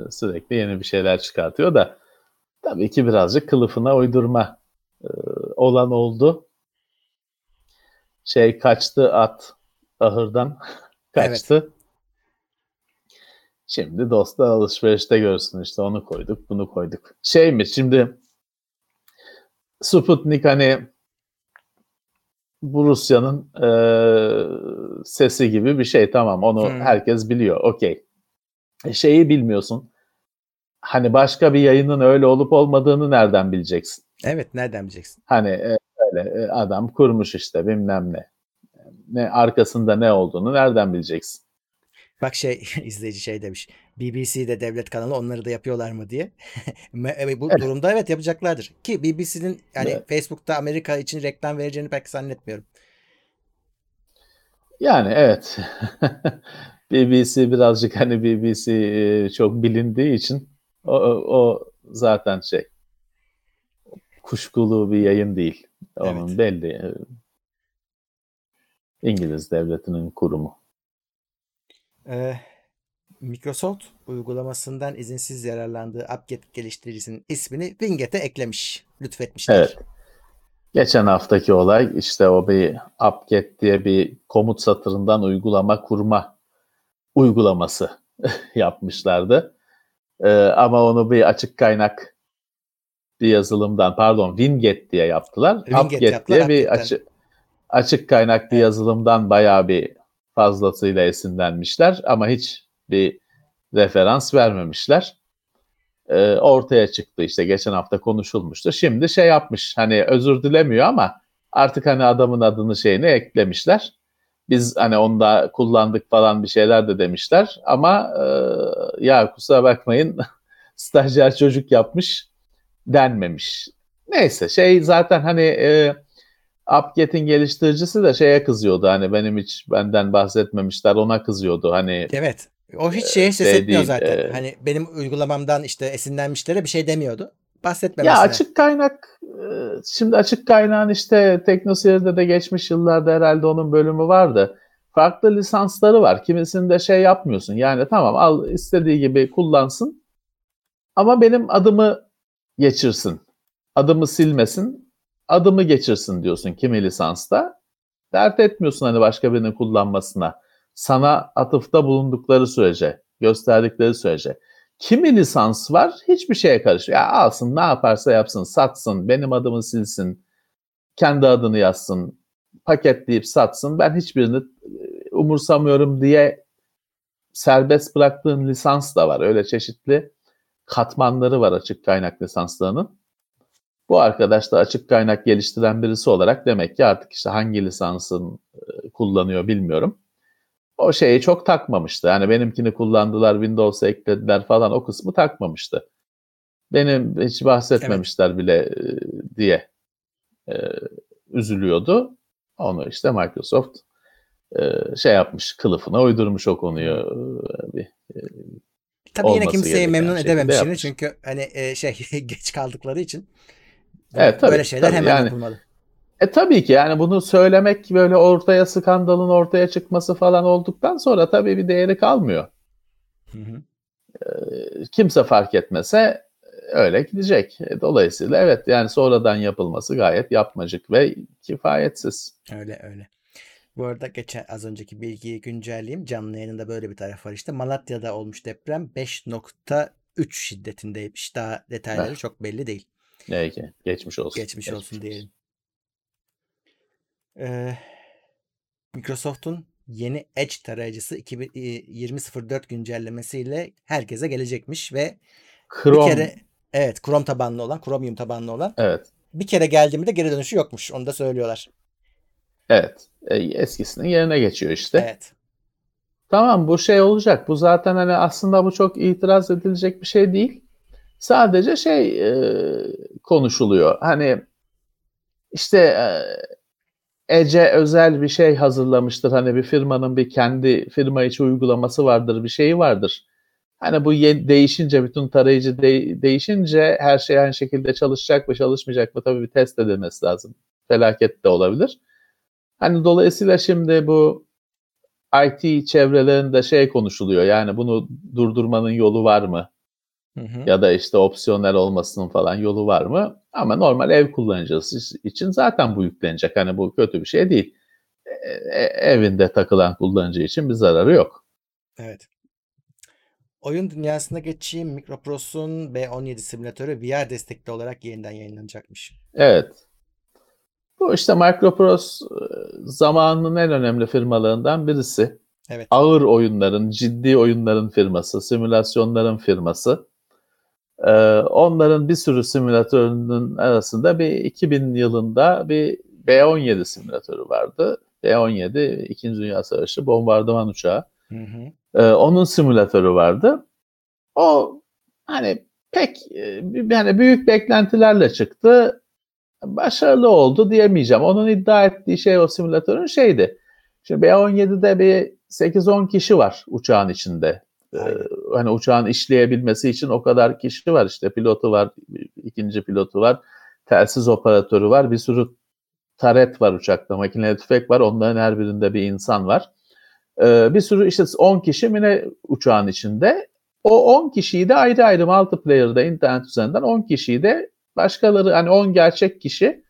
e, Sürekli yeni bir şeyler çıkartıyor da tabii ki birazcık kılıfına uydurma e, olan oldu. Şey kaçtı at ahırdan kaçtı. Şimdi dostlar alışverişte görsün işte onu koyduk bunu koyduk. Şey mi şimdi Sputnik hani bu Rusya'nın e, sesi gibi bir şey tamam onu Hmm. herkes biliyor okey. E, Şeyi bilmiyorsun hani başka bir yayının öyle olup olmadığını nereden bileceksin? Evet nereden bileceksin? Hani e, öyle e, adam kurmuş işte bilmem ne. Ne arkasında ne olduğunu nereden bileceksin? Bak şey izleyici şey demiş. BBC'de devlet kanalı onları da yapıyorlar mı diye. Evet, bu Evet. durumda evet yapacaklardır. Ki BBC'nin yani Evet. Facebook'ta Amerika için reklam vereceğini pek zannetmiyorum. Yani evet. BBC birazcık hani BBC e, çok bilindiği için o, o, o zaten şey kuşkulu bir yayın değil. Onun Evet. belli. e, İngiliz devletinin kurumu. Ee, Microsoft uygulamasından izinsiz yararlandığı AppGet geliştiricisinin ismini Winget'e eklemiş. Lütfetmişler. Evet. Geçen haftaki olay işte o bir apt diye bir komut satırından uygulama kurma uygulaması yapmışlardı. Ee, ama onu bir açık kaynak bir yazılımdan pardon Winget diye yaptılar. Winget Apt-Get yaptılar, diye bir açık açık kaynak bir yazılımdan bayağı bir fazlasıyla esinlenmişler ama hiç bir referans vermemişler. Ee, ortaya çıktı işte geçen hafta konuşulmuştu. Şimdi şey yapmış hani özür dilemiyor ama artık hani adamın adını şeyini eklemişler. Biz hani onu da kullandık falan bir şeyler de demişler ama e, ya kusura bakmayın stajyer çocuk yapmış denmemiş. Neyse şey zaten hani e, AppGet'in geliştiricisi de şeye kızıyordu hani benim hiç benden bahsetmemişler ona kızıyordu hani Evet. O hiç şeye ses şey etmiyor değil, zaten. e, hani benim uygulamamdan işte esinlenmişlere bir şey demiyordu. Ya Bahsetmemesine. açık kaynak e, şimdi açık kaynağın işte TeknoSeyir'de de geçmiş yıllarda herhalde onun bölümü vardı. Farklı lisansları var. Kimisinde şey yapmıyorsun. Yani tamam al istediği gibi kullansın. Ama benim adımı geçirsin. Adımı silmesin. Adımı geçirsin diyorsun kimi lisansta. Dert etmiyorsun hani başka birinin kullanmasına. Sana atıfta bulundukları sürece, gösterdikleri sürece. Kimi lisans var hiçbir şeye karışıyor. Ya alsın ne yaparsa yapsın satsın benim adımı silsin kendi adını yazsın paketleyip satsın ben hiçbirini e, umursamıyorum diye serbest bıraktığın lisans da var. Öyle çeşitli katmanları var açık kaynak lisanslarının. Bu arkadaş da açık kaynak geliştiren birisi olarak demek ki artık işte hangi lisansın e, kullanıyor bilmiyorum o şeyi çok takmamıştı. Yani benimkini kullandılar, Windows'a eklediler falan o kısmı takmamıştı. Benim hiç bahsetmemişler bile e, diye e, üzülüyordu. Onu işte Microsoft şey yapmış, kılıfına uydurmuş o konuyu. bir, Tabii yine kimseyi memnun edememiş yine çünkü hani şey geç kaldıkları için. Evet, tabii, Böyle şeyler tabii. hemen Yani- yapılmalı. E tabii ki yani bunu söylemek böyle ortaya skandalın ortaya çıkması falan olduktan sonra tabii bir değeri kalmıyor. Hı hı. kimse fark etmese öyle gidecek. E, Dolayısıyla evet yani sonradan yapılması gayet yapmacık ve kifayetsiz. Öyle öyle. Bu arada geçen az önceki bilgiyi güncelleyeyim. Canlı yayınında böyle bir taraf var işte. Malatya'da olmuş deprem 5.3 şiddetindeymiş. Daha detayları Evet. çok belli değil. Neyse geçmiş olsun. Geçmiş olsun diyelim. Ee, Microsoft'un yeni Edge tarayıcısı 2004 güncellemesiyle herkese gelecekmiş ve Chrome. bir kere evet Chrome tabanlı olan, Chromium tabanlı olan Evet. bir kere geldiğinde geri dönüşü yokmuş. Onu da söylüyorlar. Evet. E, eskisinin yerine geçiyor işte. Evet. Tamam bu şey olacak. Bu zaten hani aslında bu çok itiraz edilecek bir şey değil. Sadece şey e, konuşuluyor. Hani işte e, Ece özel bir şey hazırlamıştır. Hani bir firmanın bir kendi firma içi uygulaması vardır, bir şeyi vardır. Hani bu ye- değişince bütün tarayıcı de- değişince her şey aynı şekilde çalışacak mı çalışmayacak mı tabii bir test edilmesi lazım. Felaket de olabilir. Hani dolayısıyla şimdi bu IT çevrelerinde şey konuşuluyor. Yani bunu durdurmanın yolu var mı? Hı hı. Ya da işte opsiyonel olmasının falan yolu var mı? Ama normal ev kullanıcısı için zaten bu yüklenecek. Hani bu kötü bir şey değil. E- e- evinde takılan kullanıcı için bir zararı yok. Evet. Oyun dünyasına geçeyim. Micropros'un B17 simülatörü VR destekli olarak yeniden yayınlanacakmış. Evet. Bu işte Microprose e, zamanının en önemli firmalarından birisi. Evet. ağır oyunların, ciddi oyunların firması, simülasyonların firması. Ee, onların bir sürü simülatörünün arasında bir 2000 yılında bir B-17 simülatörü vardı. B-17 İkinci Dünya Savaşı bombardıman uçağı. Hı hı. Ee, onun simülatörü vardı. O hani pek e, yani büyük beklentilerle çıktı. Başarılı oldu diyemeyeceğim. Onun iddia ettiği şey o simülatörün şeydi. Şimdi B-17'de bir 8-10 kişi var uçağın içinde. Ee, Aynen. Hani uçağın işleyebilmesi için o kadar kişi var. İşte pilotu var, ikinci pilotu var, telsiz operatörü var, bir sürü taret var uçakta, makineli tüfek var. Onların her birinde bir insan var. Ee, bir sürü işte 10 kişi mi uçağın içinde. O 10 kişiyi de ayrı ayrı multiplayer'da internet üzerinden 10 kişiyi de başkaları hani 10 gerçek kişi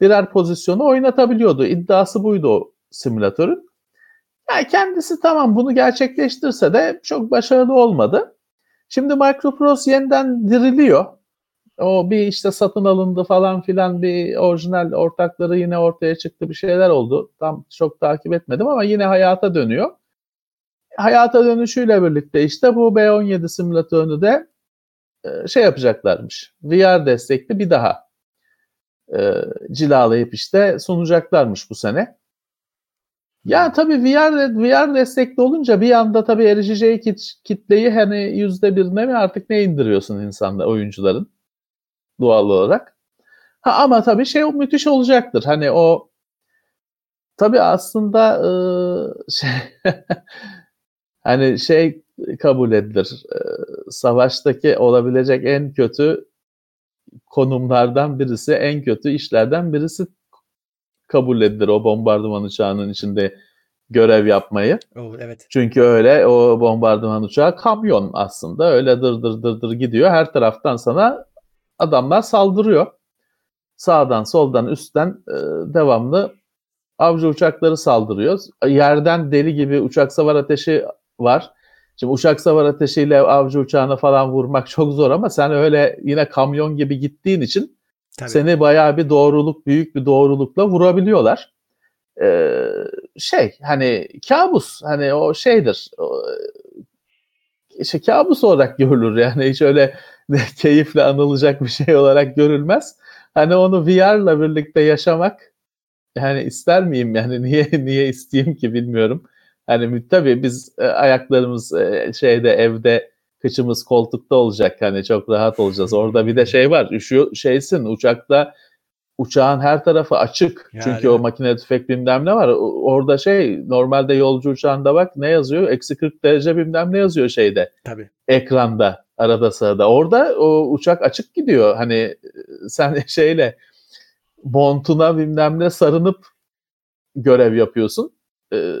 birer pozisyonu oynatabiliyordu. İddiası buydu o simülatörün. Yani kendisi tamam bunu gerçekleştirse de çok başarılı olmadı. Şimdi Microprose yeniden diriliyor. O bir işte satın alındı falan filan bir orijinal ortakları yine ortaya çıktı bir şeyler oldu. Tam çok takip etmedim ama yine hayata dönüyor. Hayata dönüşüyle birlikte işte bu B17 simülatörünü de e, şey yapacaklarmış. VR destekli bir daha e, cilalayıp işte sunacaklarmış bu sene. Ya tabii VR, VR destekli olunca bir anda tabii erişeceği kit, kitleyi hani yüzde birine mi artık ne indiriyorsun insanlar, oyuncuların doğal olarak. Ha, ama tabii şey müthiş olacaktır. Hani o tabii aslında e, şey, hani şey kabul edilir. E, savaştaki olabilecek en kötü konumlardan birisi, en kötü işlerden birisi kabul edilir o bombardıman uçağının içinde görev yapmayı. Evet. Çünkü öyle o bombardıman uçağı kamyon aslında öyle dır dır dır dır gidiyor. Her taraftan sana adamlar saldırıyor. Sağdan soldan üstten e, devamlı avcı uçakları saldırıyor. Yerden deli gibi uçak savar ateşi var. Şimdi uçak savar ateşiyle avcı uçağını falan vurmak çok zor ama sen öyle yine kamyon gibi gittiğin için Tabii. seni bayağı bir doğruluk, büyük bir doğrulukla vurabiliyorlar. Ee, şey hani kabus hani o şeydir. O, işte kabus olarak görülür yani hiç öyle keyifle anılacak bir şey olarak görülmez. Hani onu VR'la birlikte yaşamak yani ister miyim yani niye niye isteyeyim ki bilmiyorum. Hani tabii biz e, ayaklarımız e, şeyde evde kıçımız koltukta olacak hani çok rahat olacağız. Orada bir de şey var üşüyor şeysin uçakta uçağın her tarafı açık. Yani. Çünkü o makine tüfek bilmem ne var. Orada şey normalde yolcu uçağında bak ne yazıyor? Eksi 40 derece bilmem ne yazıyor şeyde Tabii. ekranda arada sırada. Orada o uçak açık gidiyor. Hani e, sen şeyle montuna bilmem ne sarınıp görev yapıyorsun. Ee,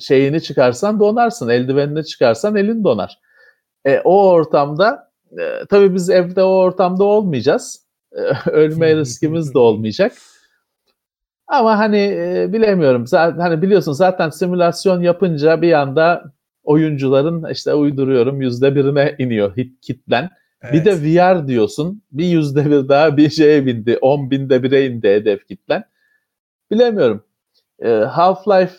şeyini çıkarsan donarsın. Eldivenini çıkarsan elin donar. E, o ortamda e, tabii biz evde o ortamda olmayacağız. E, ölme riskimiz de olmayacak. Ama hani e, bilemiyorum. Zaten hani biliyorsun zaten simülasyon yapınca bir anda oyuncuların işte uyduruyorum yüzde birine iniyor hit kitlen. Bir de VR diyorsun. Bir yüzde bir daha bir şeye bindi. 10 binde bire indi hedef kitlen. Bilemiyorum. Ee, Half-Life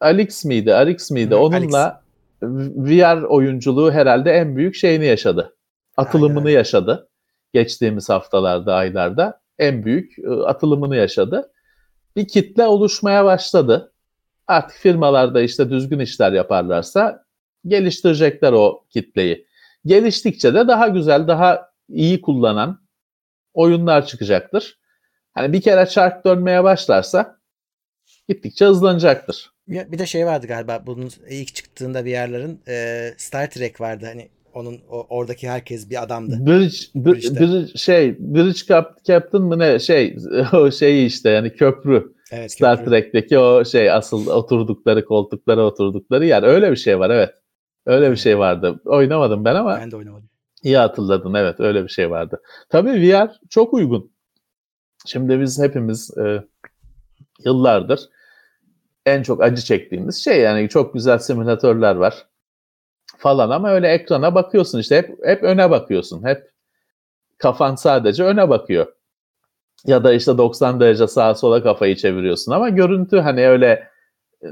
Alex miydi? Alex miydi? Onunla VR oyunculuğu herhalde en büyük şeyini yaşadı. Atılımını Aynen. yaşadı. Geçtiğimiz haftalarda, aylarda en büyük e, atılımını yaşadı. Bir kitle oluşmaya başladı. Artık firmalarda işte düzgün işler yaparlarsa geliştirecekler o kitleyi. Geliştikçe de daha güzel, daha iyi kullanan oyunlar çıkacaktır. Hani bir kere çark dönmeye başlarsa gittikçe hızlanacaktır. Ya Bir de şey vardı galiba bunun ilk çıktığında VR'ların e, Star Trek vardı hani onun o- oradaki herkes bir adamdı. Bridge, bir, Bridge'de. bir şey, Bridge Cap, Captain mı ne şey, o şeyi işte yani köprü. Evet. Star köprü. Trek'teki o şey asıl oturdukları koltuklara oturdukları yer. Öyle bir şey var evet. Öyle bir şey vardı. Oynamadım ben ama Ben de oynamadım. iyi hatırladın evet öyle bir şey vardı. Tabii VR çok uygun. Şimdi biz hepimiz e, yıllardır en çok acı çektiğimiz şey yani çok güzel simülatörler var falan ama öyle ekrana bakıyorsun işte hep hep öne bakıyorsun. Hep kafan sadece öne bakıyor. Ya da işte 90 derece sağa sola kafayı çeviriyorsun ama görüntü hani öyle e,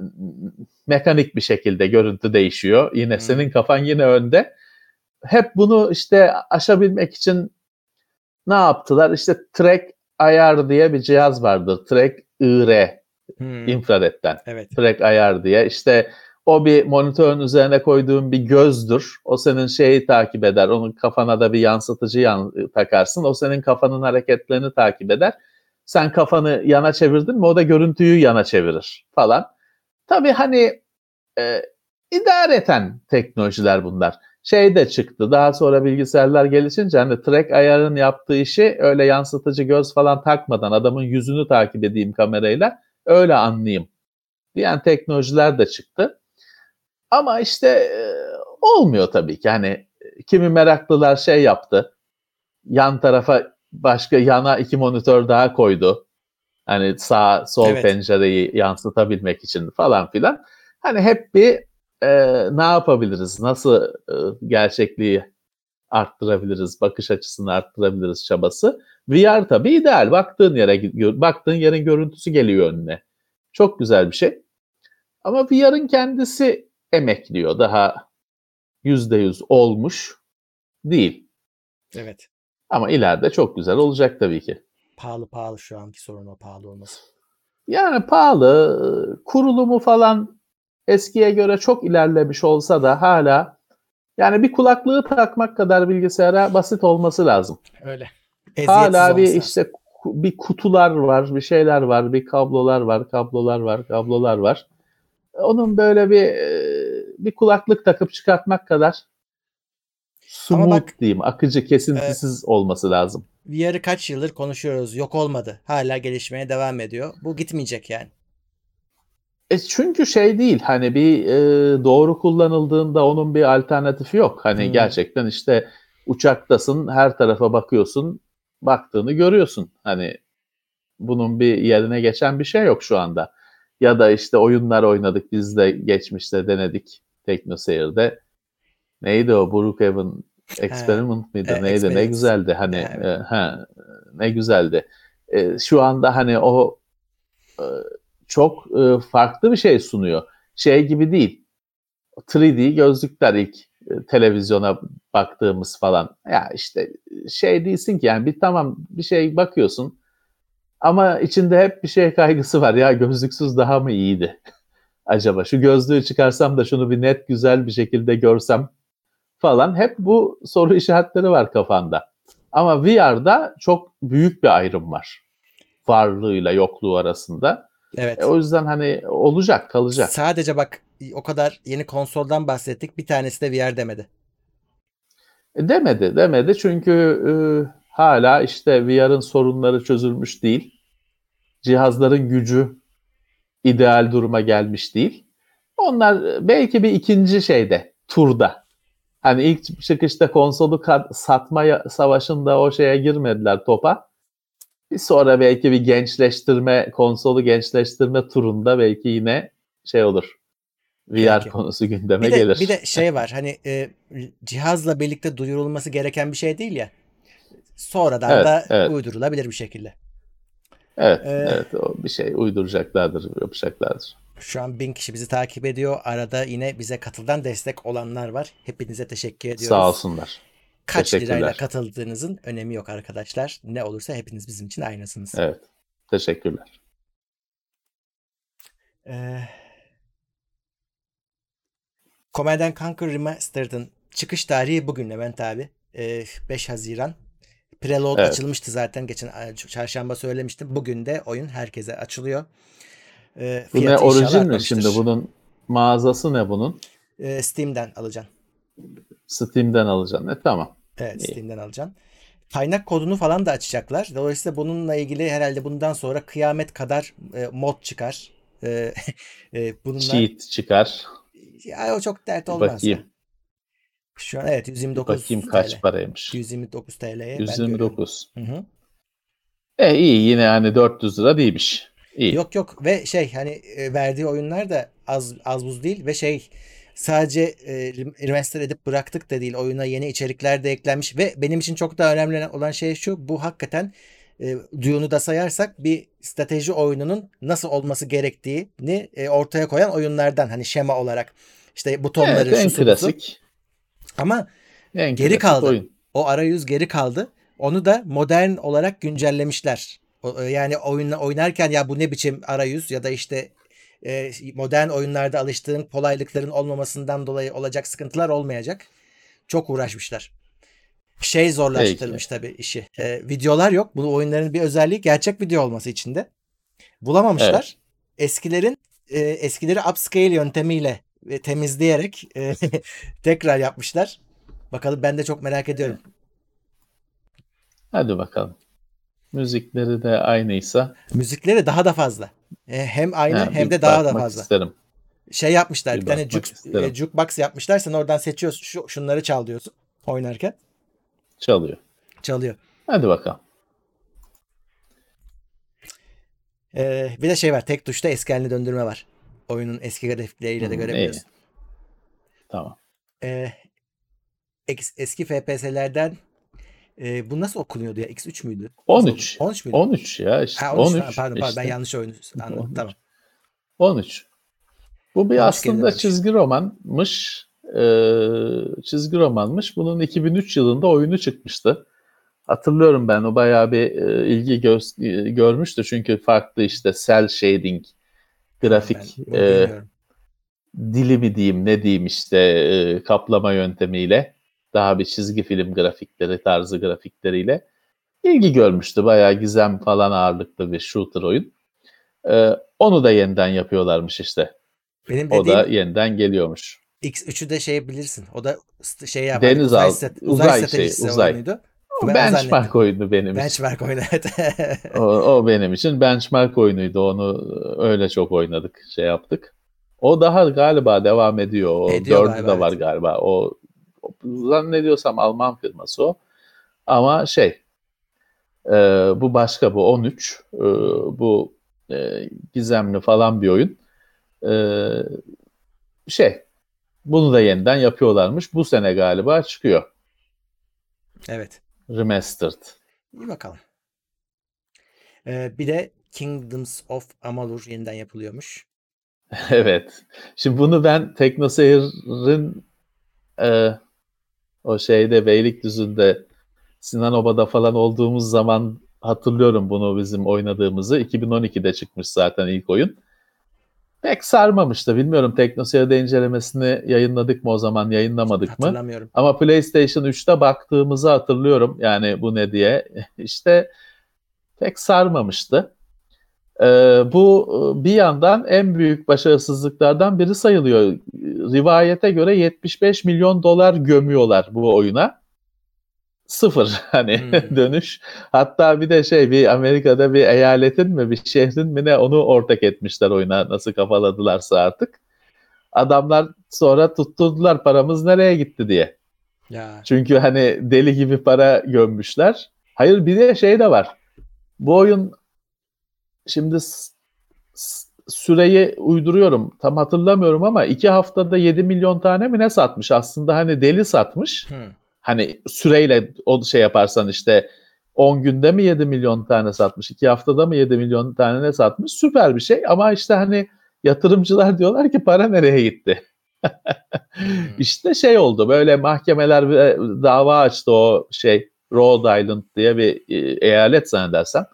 mekanik bir şekilde görüntü değişiyor. Yine Hmm. senin kafan yine önde. Hep bunu işte aşabilmek için ne yaptılar? İşte Track IR diye bir cihaz vardır. Track IR Hmm, infraredden. Evet. Track ayar diye. İşte o bir monitörün üzerine koyduğun bir gözdür. O senin şeyi takip eder. Onun kafana da bir yansıtıcı yan, takarsın. O senin kafanın hareketlerini takip eder. Sen kafanı yana çevirdin mi o da görüntüyü yana çevirir falan. Tabii hani e, idareten teknolojiler bunlar. Şey de çıktı. Daha sonra bilgisayarlar gelişince hani track ayarın yaptığı işi öyle yansıtıcı göz falan takmadan adamın yüzünü takip edeyim kamerayla öyle anlayayım diyen teknolojiler de çıktı. Ama işte e, olmuyor tabii ki. Hani kimi meraklılar şey yaptı. Yan tarafa başka yana iki monitör daha koydu. Hani sağ sol Evet. pencereyi yansıtabilmek için falan filan. Hani hep bir e, ne yapabiliriz? Nasıl e, gerçekliği arttırabiliriz? Bakış açısını arttırabiliriz çabası. VR tabii ideal. Baktığın yere baktığın yerin görüntüsü geliyor önüne. Çok güzel bir şey. Ama VR'ın kendisi emekliyor. Daha yüzde yüz olmuş değil. Evet. Ama ileride çok güzel olacak tabii ki. Pahalı pahalı şu anki sorun o pahalı olması. Yani pahalı, kurulumu falan eskiye göre çok ilerlemiş olsa da hala yani bir kulaklığı takmak kadar bilgisayara basit olması lazım. Öyle. Eziyetsiz Hala bir olması işte bir kutular var, bir şeyler var, bir kablolar var, kablolar var, kablolar var. Onun böyle bir e, bir kulaklık takıp çıkartmak kadar Ama smooth bak- diyeyim, akıcı, kesintisiz olması lazım. VR'ı kaç yıldır konuşuyoruz. Yok olmadı. Hala gelişmeye devam ediyor. Bu gitmeyecek yani. E çünkü şey değil hani bir e, doğru kullanıldığında onun bir alternatifi yok. Hani Hmm. gerçekten işte uçaktasın her tarafa bakıyorsun baktığını görüyorsun. Hani bunun bir yerine geçen bir şey yok şu anda. Ya da işte oyunlar oynadık biz de geçmişte denedik TeknoSeyir'de. Neydi o Brookhaven Experiment mıydı? e, Neydi? Ne Experiment. güzeldi. Hani Evet. e, ha, ne güzeldi. E, şu anda hani o e, çok e, farklı bir şey sunuyor. Şey gibi değil. 3D gözlükler ilk e, televizyona baktığımız falan. Ya işte şey değilsin ki yani bir tamam bir şey bakıyorsun ama içinde hep bir şey kaygısı var. Ya gözlüksüz daha mı iyiydi? Acaba şu gözlüğü çıkarsam da şunu bir net güzel bir şekilde görsem falan. Hep bu soru işaretleri var kafanda. Ama VR'da çok büyük bir ayrım var. Varlığıyla yokluğu arasında. Evet. E, o yüzden hani olacak, kalacak. Sadece bak o kadar yeni konsoldan bahsettik. Bir tanesi de VR demedi. E, demedi, demedi çünkü e, hala işte VR'ın sorunları çözülmüş değil. Cihazların gücü ideal duruma gelmiş değil. Onlar e, belki bir ikinci şeyde, turda. Hani ilk çıkışta konsolu satma savaşında o şeye girmediler topa. Bir sonra belki bir gençleştirme, konsolu gençleştirme turunda belki yine şey olur. VR Peki. konusu gündeme Bir de, gelir. bir de şey var hani e, cihazla birlikte duyurulması gereken bir şey değil ya. Sonradan Evet, da evet. uydurulabilir bir şekilde. Evet, Ee, evet o bir şey uyduracaklardır, yapacaklardır. Şu an bin kişi bizi takip ediyor. Arada yine bize katıldan destek olanlar var. Hepinize teşekkür ediyoruz. Sağ olsunlar. Kaç lirayla katıldığınızın önemi yok arkadaşlar. Ne olursa hepiniz bizim için aynısınız. Evet. Teşekkürler. Ee, Command and Conquer Remastered'ın çıkış tarihi bugün Levent abi. Ee, 5 Haziran. Preload Evet. açılmıştı zaten. Geçen çarşamba söylemiştim. Bugün de oyun herkese açılıyor. Ee, Bu ne orijin mi şimdi? Bunun mağazası ne bunun? Ee, Steam'den alacaksın. Steam'den alacaksın. E, tamam. Evet İyi. Steam'den alacaksın. Kaynak kodunu falan da açacaklar. Dolayısıyla bununla ilgili herhalde bundan sonra kıyamet kadar e, mod çıkar. E, e, bununla Cheat çıkar. ya o çok dert olmaz. Bakayım. ya. Şu an evet 129 Bakayım kaç TL. paraymış. 129 TL'ye ben görüyorum. 129. Hı hı. E iyi yine hani 400 lira değilmiş. İyi. Yok yok ve şey hani e, verdiği oyunlar da az az buz değil ve şey sadece e, rem- remaster edip bıraktık da değil oyuna yeni içerikler de eklenmiş ve benim için çok daha önemli olan şey şu bu hakikaten e, Dune'u da sayarsak bir strateji oyununun nasıl olması gerektiğini e, ortaya koyan oyunlardan hani şema olarak işte butonları Evet, en busu. klasik. ama En Geri klasik kaldı. oyun. o arayüz geri kaldı. Onu da modern olarak güncellemişler. E, Yani oyunla oynarken ya bu ne biçim arayüz ya da işte e, modern oyunlarda alıştığın kolaylıkların olmamasından dolayı olacak sıkıntılar olmayacak. Çok uğraşmışlar. Şey zorlaştırmış tabii işi. E, videolar yok. Bu oyunların bir özelliği gerçek video olması içinde. Bulamamışlar. Eskilerin e, eskileri upscale yöntemiyle e, temizleyerek e, tekrar yapmışlar. Bakalım ben de çok merak ediyorum. Hadi bakalım. Müzikleri de aynıysa Müzikleri daha da fazla. E, hem aynı ha, hem de daha da fazla. isterim. Şey yapmışlar. Bir Bir tane juk, e, jukebox yapmışlar. Sen oradan seçiyorsun. Şu, şunları çal diyorsun. Oynarken. Çalıyor. Çalıyor. Hadi bakalım. E, bir de şey var. Tek tuşta eski haline döndürme var. Oyunun eski grafikleriyle de Hmm, görebiliyorsun. iyi. Tamam. E, eks- eski FPS'lerden e, bu nasıl okunuyordu ya? X3 müydü? 13. 13 müydü? 13 ya işte. Ha, 13. 13. Ha, pardon, pardon işte. ben yanlış oyunu anladım. 13. Tamam. 13. Bu bir Hoş aslında gelememiş. çizgi romanmış. Ee, çizgi romanmış. Bunun 2003 yılında oyunu çıkmıştı. Hatırlıyorum ben o bayağı bir e, ilgi gö- e, görmüştü. Çünkü farklı işte cel shading, grafik Ben e, dili mi diyeyim ne diyeyim işte e, kaplama yöntemiyle daha bir çizgi film grafikleri tarzı grafikleriyle ilgi görmüştü. Bayağı gizem falan ağırlıklı bir shooter oyun. E, onu da yeniden yapıyorlarmış işte. Benim O dediğim da yeniden geliyormuş. X3'ü de şey bilirsin. O da şey yapar. Deniz uzay, alt- set- uzay uzay şey, uzay. oyunuydu. O Ben o benchmark zannettim. oyunu benim için. Benchmark oyunu evet. O, o benim için benchmark oyunuydu. Onu öyle çok oynadık, şey yaptık. O daha galiba devam ediyor. O Ediyor dördü galiba, de var evet. galiba. O, o zannediyorsam Alman firması o. Ama şey e, bu başka bu 13. E, bu e, gizemli falan bir oyun. E, şey bunu da yeniden yapıyorlarmış. Bu sene galiba çıkıyor. evet. Remastered. İyi bakalım. Ee, bir de Kingdoms of Amalur yeniden yapılıyormuş. Evet. Şimdi bunu ben TeknoSeyir'in e, o şeyde Beylikdüzü'nde Sinan Oba'da falan olduğumuz zaman hatırlıyorum bunu bizim oynadığımızı. 2012'de çıkmış zaten ilk oyun. Pek sarmamıştı. Bilmiyorum TeknoSeyir'de incelemesini yayınladık mı o zaman yayınlamadık mı? Hatırlamıyorum. Ama PlayStation 3'te baktığımızı hatırlıyorum. Yani bu ne diye. İşte pek sarmamıştı. Ee, bu e, bir yandan en büyük başarısızlıklardan biri sayılıyor. Rivayete göre 75 milyon dolar gömüyorlar bu oyuna. Sıfır hani Hmm. dönüş. Hatta bir de şey bir Amerika'da bir eyaletin mi bir şehrin mi ne onu ortak etmişler oyuna nasıl kafaladılarsa artık. Adamlar sonra tutturdular paramız nereye gitti diye. Ya. Çünkü hani deli gibi para gömmüşler. Hayır bir de şey de var. Bu oyun şimdi süreyi uyduruyorum. Tam hatırlamıyorum ama iki haftada 7 milyon tane mi ne satmış? Aslında hani deli satmış. Hı. Hani süreyle o şey yaparsan işte 10 günde mi 7 milyon tane satmış? 2 haftada mı 7 milyon tane ne satmış? Süper bir şey ama işte hani Yatırımcılar diyorlar ki para nereye gitti? işte şey oldu böyle mahkemeler ve dava açtı o şey Rhode Island diye bir e, eyalet zannedersem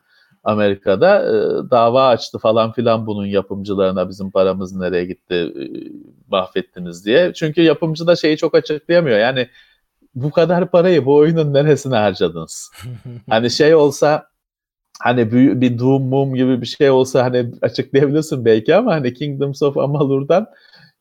Amerika'da e, dava açtı falan filan bunun yapımcılarına bizim paramız nereye gitti e, mahvettiniz diye. Çünkü yapımcı da şeyi çok açıklayamıyor yani bu kadar parayı bu oyunun neresine harcadınız? hani şey olsa hani bir, bir Doom Mum gibi bir şey olsa hani açıklayabilirsin belki ama hani Kingdoms of Amalur'dan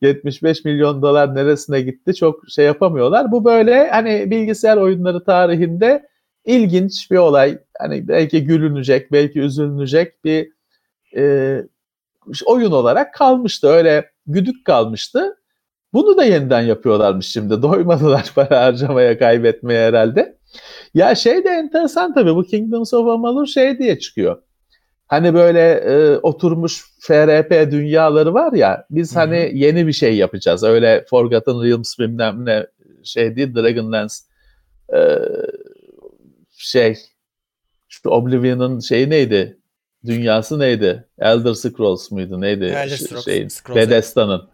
75 milyon dolar neresine gitti çok şey yapamıyorlar. Bu böyle hani bilgisayar oyunları tarihinde ilginç bir olay. Hani belki gülünecek, belki üzülünecek bir e, oyun olarak kalmıştı. Öyle güdük kalmıştı. Bunu da yeniden yapıyorlarmış şimdi. Doymadılar para harcamaya, kaybetmeye herhalde. Ya şey de enteresan tabii bu Kingdoms of Amalur şey diye çıkıyor. Hani böyle e, oturmuş FRP dünyaları var ya biz Hı-hı. hani yeni bir şey yapacağız. Öyle Forgotten Realms bilmem ne şey değil Dragonlance e, şey şu Oblivion'ın şeyi neydi? Dünyası neydi? Elder Scrolls muydu? Neydi? Elder Scrolls. Şeyin, Bethesda'nın.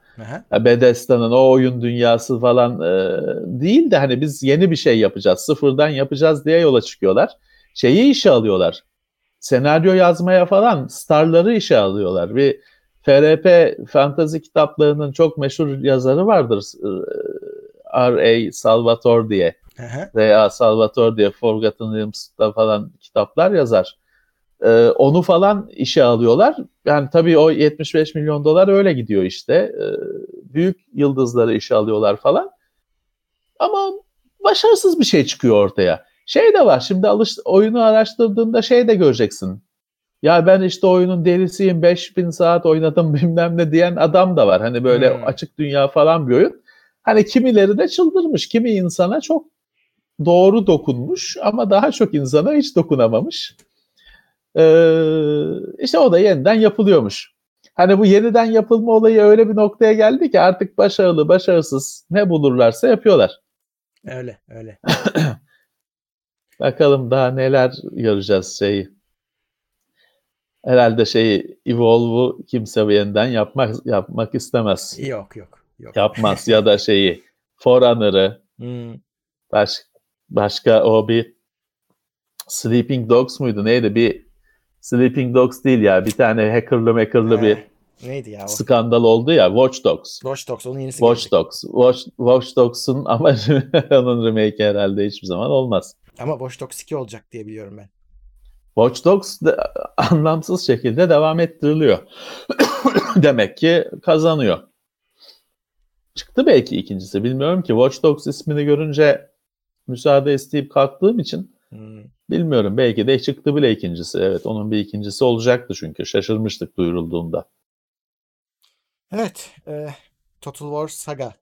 Bethesda'nın o oyun dünyası falan e, değil de hani biz yeni bir şey yapacağız, sıfırdan yapacağız diye yola çıkıyorlar. Şeyi işe alıyorlar. Senaryo yazmaya falan starları işe alıyorlar. Bir FRP fantazi kitaplarının çok meşhur yazarı vardır. R.A. Salvatore diye. R.A. Salvatore diye Forgotten Realms'da falan kitaplar yazar. Ee, onu falan işe alıyorlar. Yani tabii o 75 milyon dolar öyle gidiyor işte. Ee, büyük yıldızları işe alıyorlar falan. Ama başarısız bir şey çıkıyor ortaya. Şey de var şimdi alış, oyunu araştırdığında şey de göreceksin. Ya ben işte oyunun delisiyim 5000 saat oynadım bilmem ne diyen adam da var. Hani böyle hmm. açık dünya falan bir oyun. Hani kimileri de çıldırmış. Kimi insana çok doğru dokunmuş ama daha çok insana hiç dokunamamış. Ee, işte o da yeniden yapılıyormuş. Hani bu yeniden yapılma olayı öyle bir noktaya geldi ki artık başarılı, başarısız ne bulurlarsa yapıyorlar. Öyle, öyle. Bakalım daha neler göreceğiz şeyi. Herhalde şeyi Evolve'u kimse yeniden yapmak yapmak istemez. Yok yok. yok. Yapmaz ya da şeyi Forerunner'ı hmm. baş, başka o bir Sleeping Dogs muydu neydi bir Sleeping Dogs değil ya. Bir tane hackerlı hackerlı bir Neydi ya o? skandal oldu ya. Watch Dogs. Watch Dogs onun yenisi Watch gelecek. Dogs. Watch, Watch Dogs'un ama onun remake herhalde hiçbir zaman olmaz. Ama Watch Dogs 2 olacak diye biliyorum ben. Watch Dogs de, anlamsız şekilde devam ettiriliyor. Demek ki kazanıyor. Çıktı belki ikincisi. Bilmiyorum ki. Watch Dogs ismini görünce müsaade isteyip kalktığım için hmm. Bilmiyorum belki de çıktı bile ikincisi. Evet onun bir ikincisi olacaktı çünkü şaşırmıştık duyurulduğunda. Evet e, Total War Saga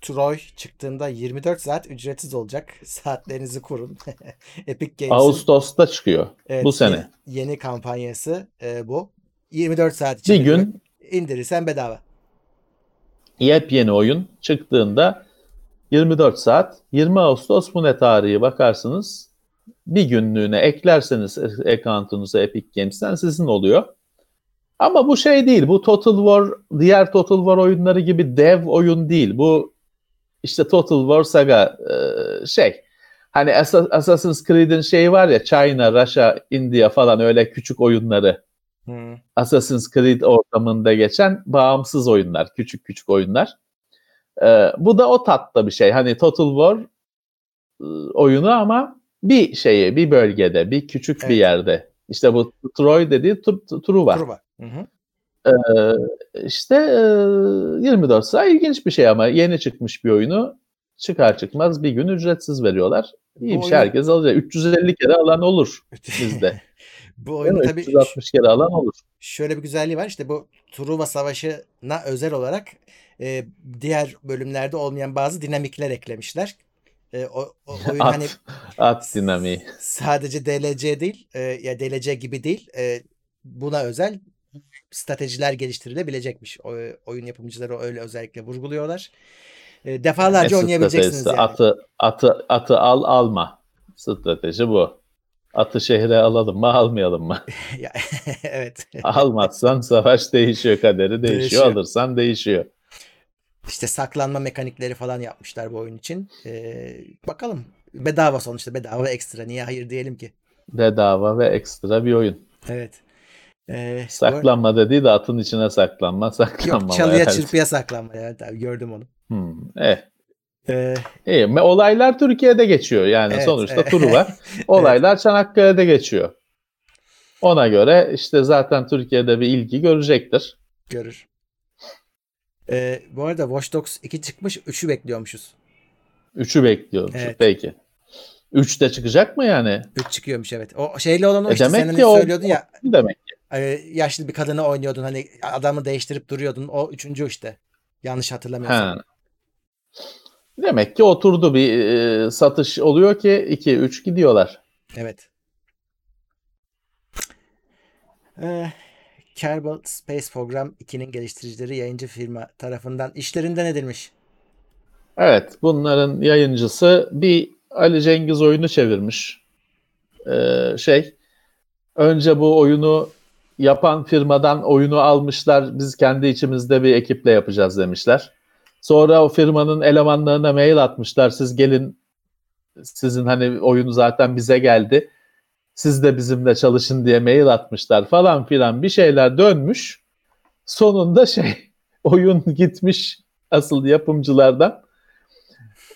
Troy çıktığında 24 saat ücretsiz olacak. Saatlerinizi kurun. Epic Games'in Ağustos'ta çıkıyor evet, bu sene. Yeni, yeni kampanyası e, bu. 24 saat içinde bir gün indirirsen bedava. Yepyeni oyun çıktığında 24 saat 20 Ağustos bu ne tarihi bakarsınız bir günlüğüne eklerseniz account'unuza Epic Games'ten sizin oluyor. Ama bu şey değil. Bu Total War, diğer Total War oyunları gibi dev oyun değil. Bu işte Total War Saga e, şey. Hani Assassin's Creed'in şeyi var ya China, Russia, India falan öyle küçük oyunları. Hmm. Assassin's Creed ortamında geçen bağımsız oyunlar. Küçük küçük oyunlar. Ee, bu da o tatta bir şey. Hani Total War e, oyunu ama bir şeyi, bir bölgede, bir küçük evet. bir yerde. İşte bu Troy dediği Truva. Truva. Hı hı. Ee, işte e, 24 saat ilginç bir şey ama yeni çıkmış bir oyunu çıkar çıkmaz bir gün ücretsiz veriyorlar. İyi bir şey herkes alacak. 350 kere alan olur bizde. Bu oyunu tabii 360 kere alan olur. Şöyle bir güzelliği var işte bu Truva Savaşı'na özel olarak e, diğer bölümlerde olmayan bazı dinamikler eklemişler. E, o, o oyun at, hani at dinamiği. Sadece DLC değil, e, ya DLC gibi değil. E, buna özel stratejiler geliştirilebilecekmiş. O, oyun yapımcıları öyle özellikle vurguluyorlar. E, defalarca ne oynayabileceksiniz yani. Atı, atı, atı al alma. Strateji bu. Atı şehre alalım mı almayalım mı? Evet. Almazsan savaş değişiyor kaderi değişiyor. Değişiyor. Alırsan değişiyor. İşte saklanma mekanikleri falan yapmışlar bu oyun için. Ee, bakalım. Bedava sonuçta bedava ekstra. Niye hayır diyelim ki? Bedava ve ekstra bir oyun. Evet. Ee, Saklanma dediği de atın içine saklanma. Saklanma. Yok çalıya yani. çırpıya saklanma. Evet abi gördüm onu. Hmm, eh. Ee, İyi. Olaylar Türkiye'de geçiyor. Yani Evet, sonuçta evet. turu var. Olaylar Çanakkale'de geçiyor. Ona göre işte zaten Türkiye'de bir ilgi görecektir. görür. Ee, bu arada Watch Dogs 2 çıkmış. 3'ü bekliyormuşuz. Üçü bekliyorum. Evet. Peki. Üç de çıkacak mı yani? 3 çıkıyormuş evet. O şeyle olan o E işte demek sen hani ki o- söylüyordun ya Ne demek? e, yaşlı bir kadını oynuyordun hani adamı değiştirip duruyordun. O üçüncü işte. Yanlış hatırlamıyorsam. Ha. Demek ki oturdu bir e, satış oluyor ki 2-3 gidiyorlar. Evet. Ee, Kerbal Space Program 2'nin geliştiricileri yayıncı firma tarafından işlerinden edilmiş. Evet, bunların yayıncısı bir Ali Cengiz oyunu çevirmiş. Ee, şey, önce bu oyunu yapan firmadan oyunu almışlar. Biz kendi içimizde bir ekiple yapacağız demişler. Sonra o firmanın elemanlarına mail atmışlar. Siz gelin, sizin hani oyunu zaten bize geldi. Siz de bizimle çalışın diye mail atmışlar falan filan bir şeyler dönmüş. Sonunda şey, oyun gitmiş asıl yapımcılardan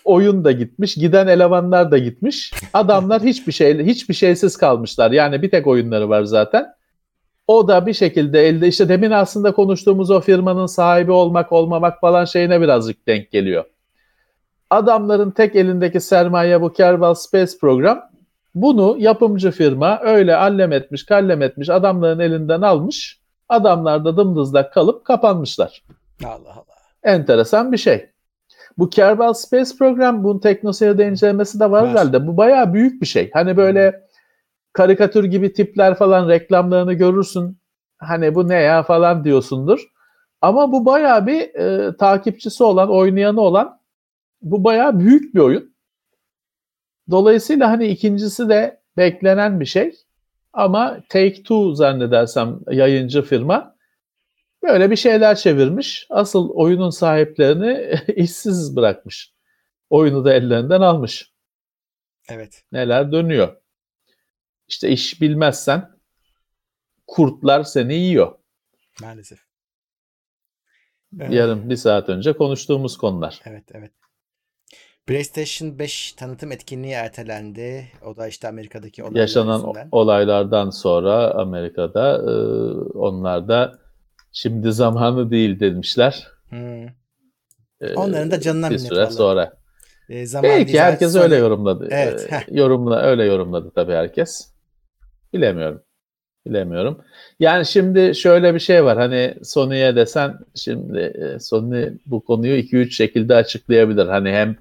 oyun da gitmiş, giden elemanlar da gitmiş. Adamlar hiçbir şey hiçbir şeysiz kalmışlar. Yani bir tek oyunları var zaten. O da bir şekilde elde işte demin aslında konuştuğumuz o firmanın sahibi olmak olmamak falan şeyine birazcık denk geliyor. Adamların tek elindeki sermaye bu Kerbal Space Program. Bunu yapımcı firma öyle allem etmiş, kallem etmiş, adamların elinden almış. Adamlar da dımdızlak kalıp kapanmışlar Allah Allah. enteresan bir şey. Bu Kerbal Space Program bunun teknoseyirde incelemesi de var Var. herhalde. Bu bayağı büyük bir şey. Hani böyle karikatür gibi tipler falan reklamlarını görürsün. Hani bu ne ya falan diyorsundur. Ama bu bayağı bir e, takipçisi olan, oynayanı olan bu bayağı büyük bir oyun. Dolayısıyla hani ikincisi de beklenen bir şey. Ama Take-Two zannedersem yayıncı firma böyle bir şeyler çevirmiş. Asıl oyunun sahiplerini işsiz bırakmış. Oyunu da ellerinden almış. Evet. Neler dönüyor. İşte iş bilmezsen kurtlar seni yiyor. Maalesef. Evet. Yarım bir saat önce konuştuğumuz konular. Evet evet. PlayStation 5 tanıtım etkinliği ertelendi. O da işte Amerika'daki olaylar Yaşanan yüzünden. olaylardan sonra Amerika'da e, onlar da şimdi zamanı değil demişler. Hmm. E, Onların da canına bir minnet süre vallahi. sonra. E, zaman Belki herkes zaten öyle yorumladı. Evet, heh. yorumla öyle yorumladı tabii herkes. Bilemiyorum. Bilemiyorum. Yani şimdi şöyle bir şey var. Hani Sony'ye desen şimdi e, Sony bu konuyu 2-3 şekilde açıklayabilir. Hani hem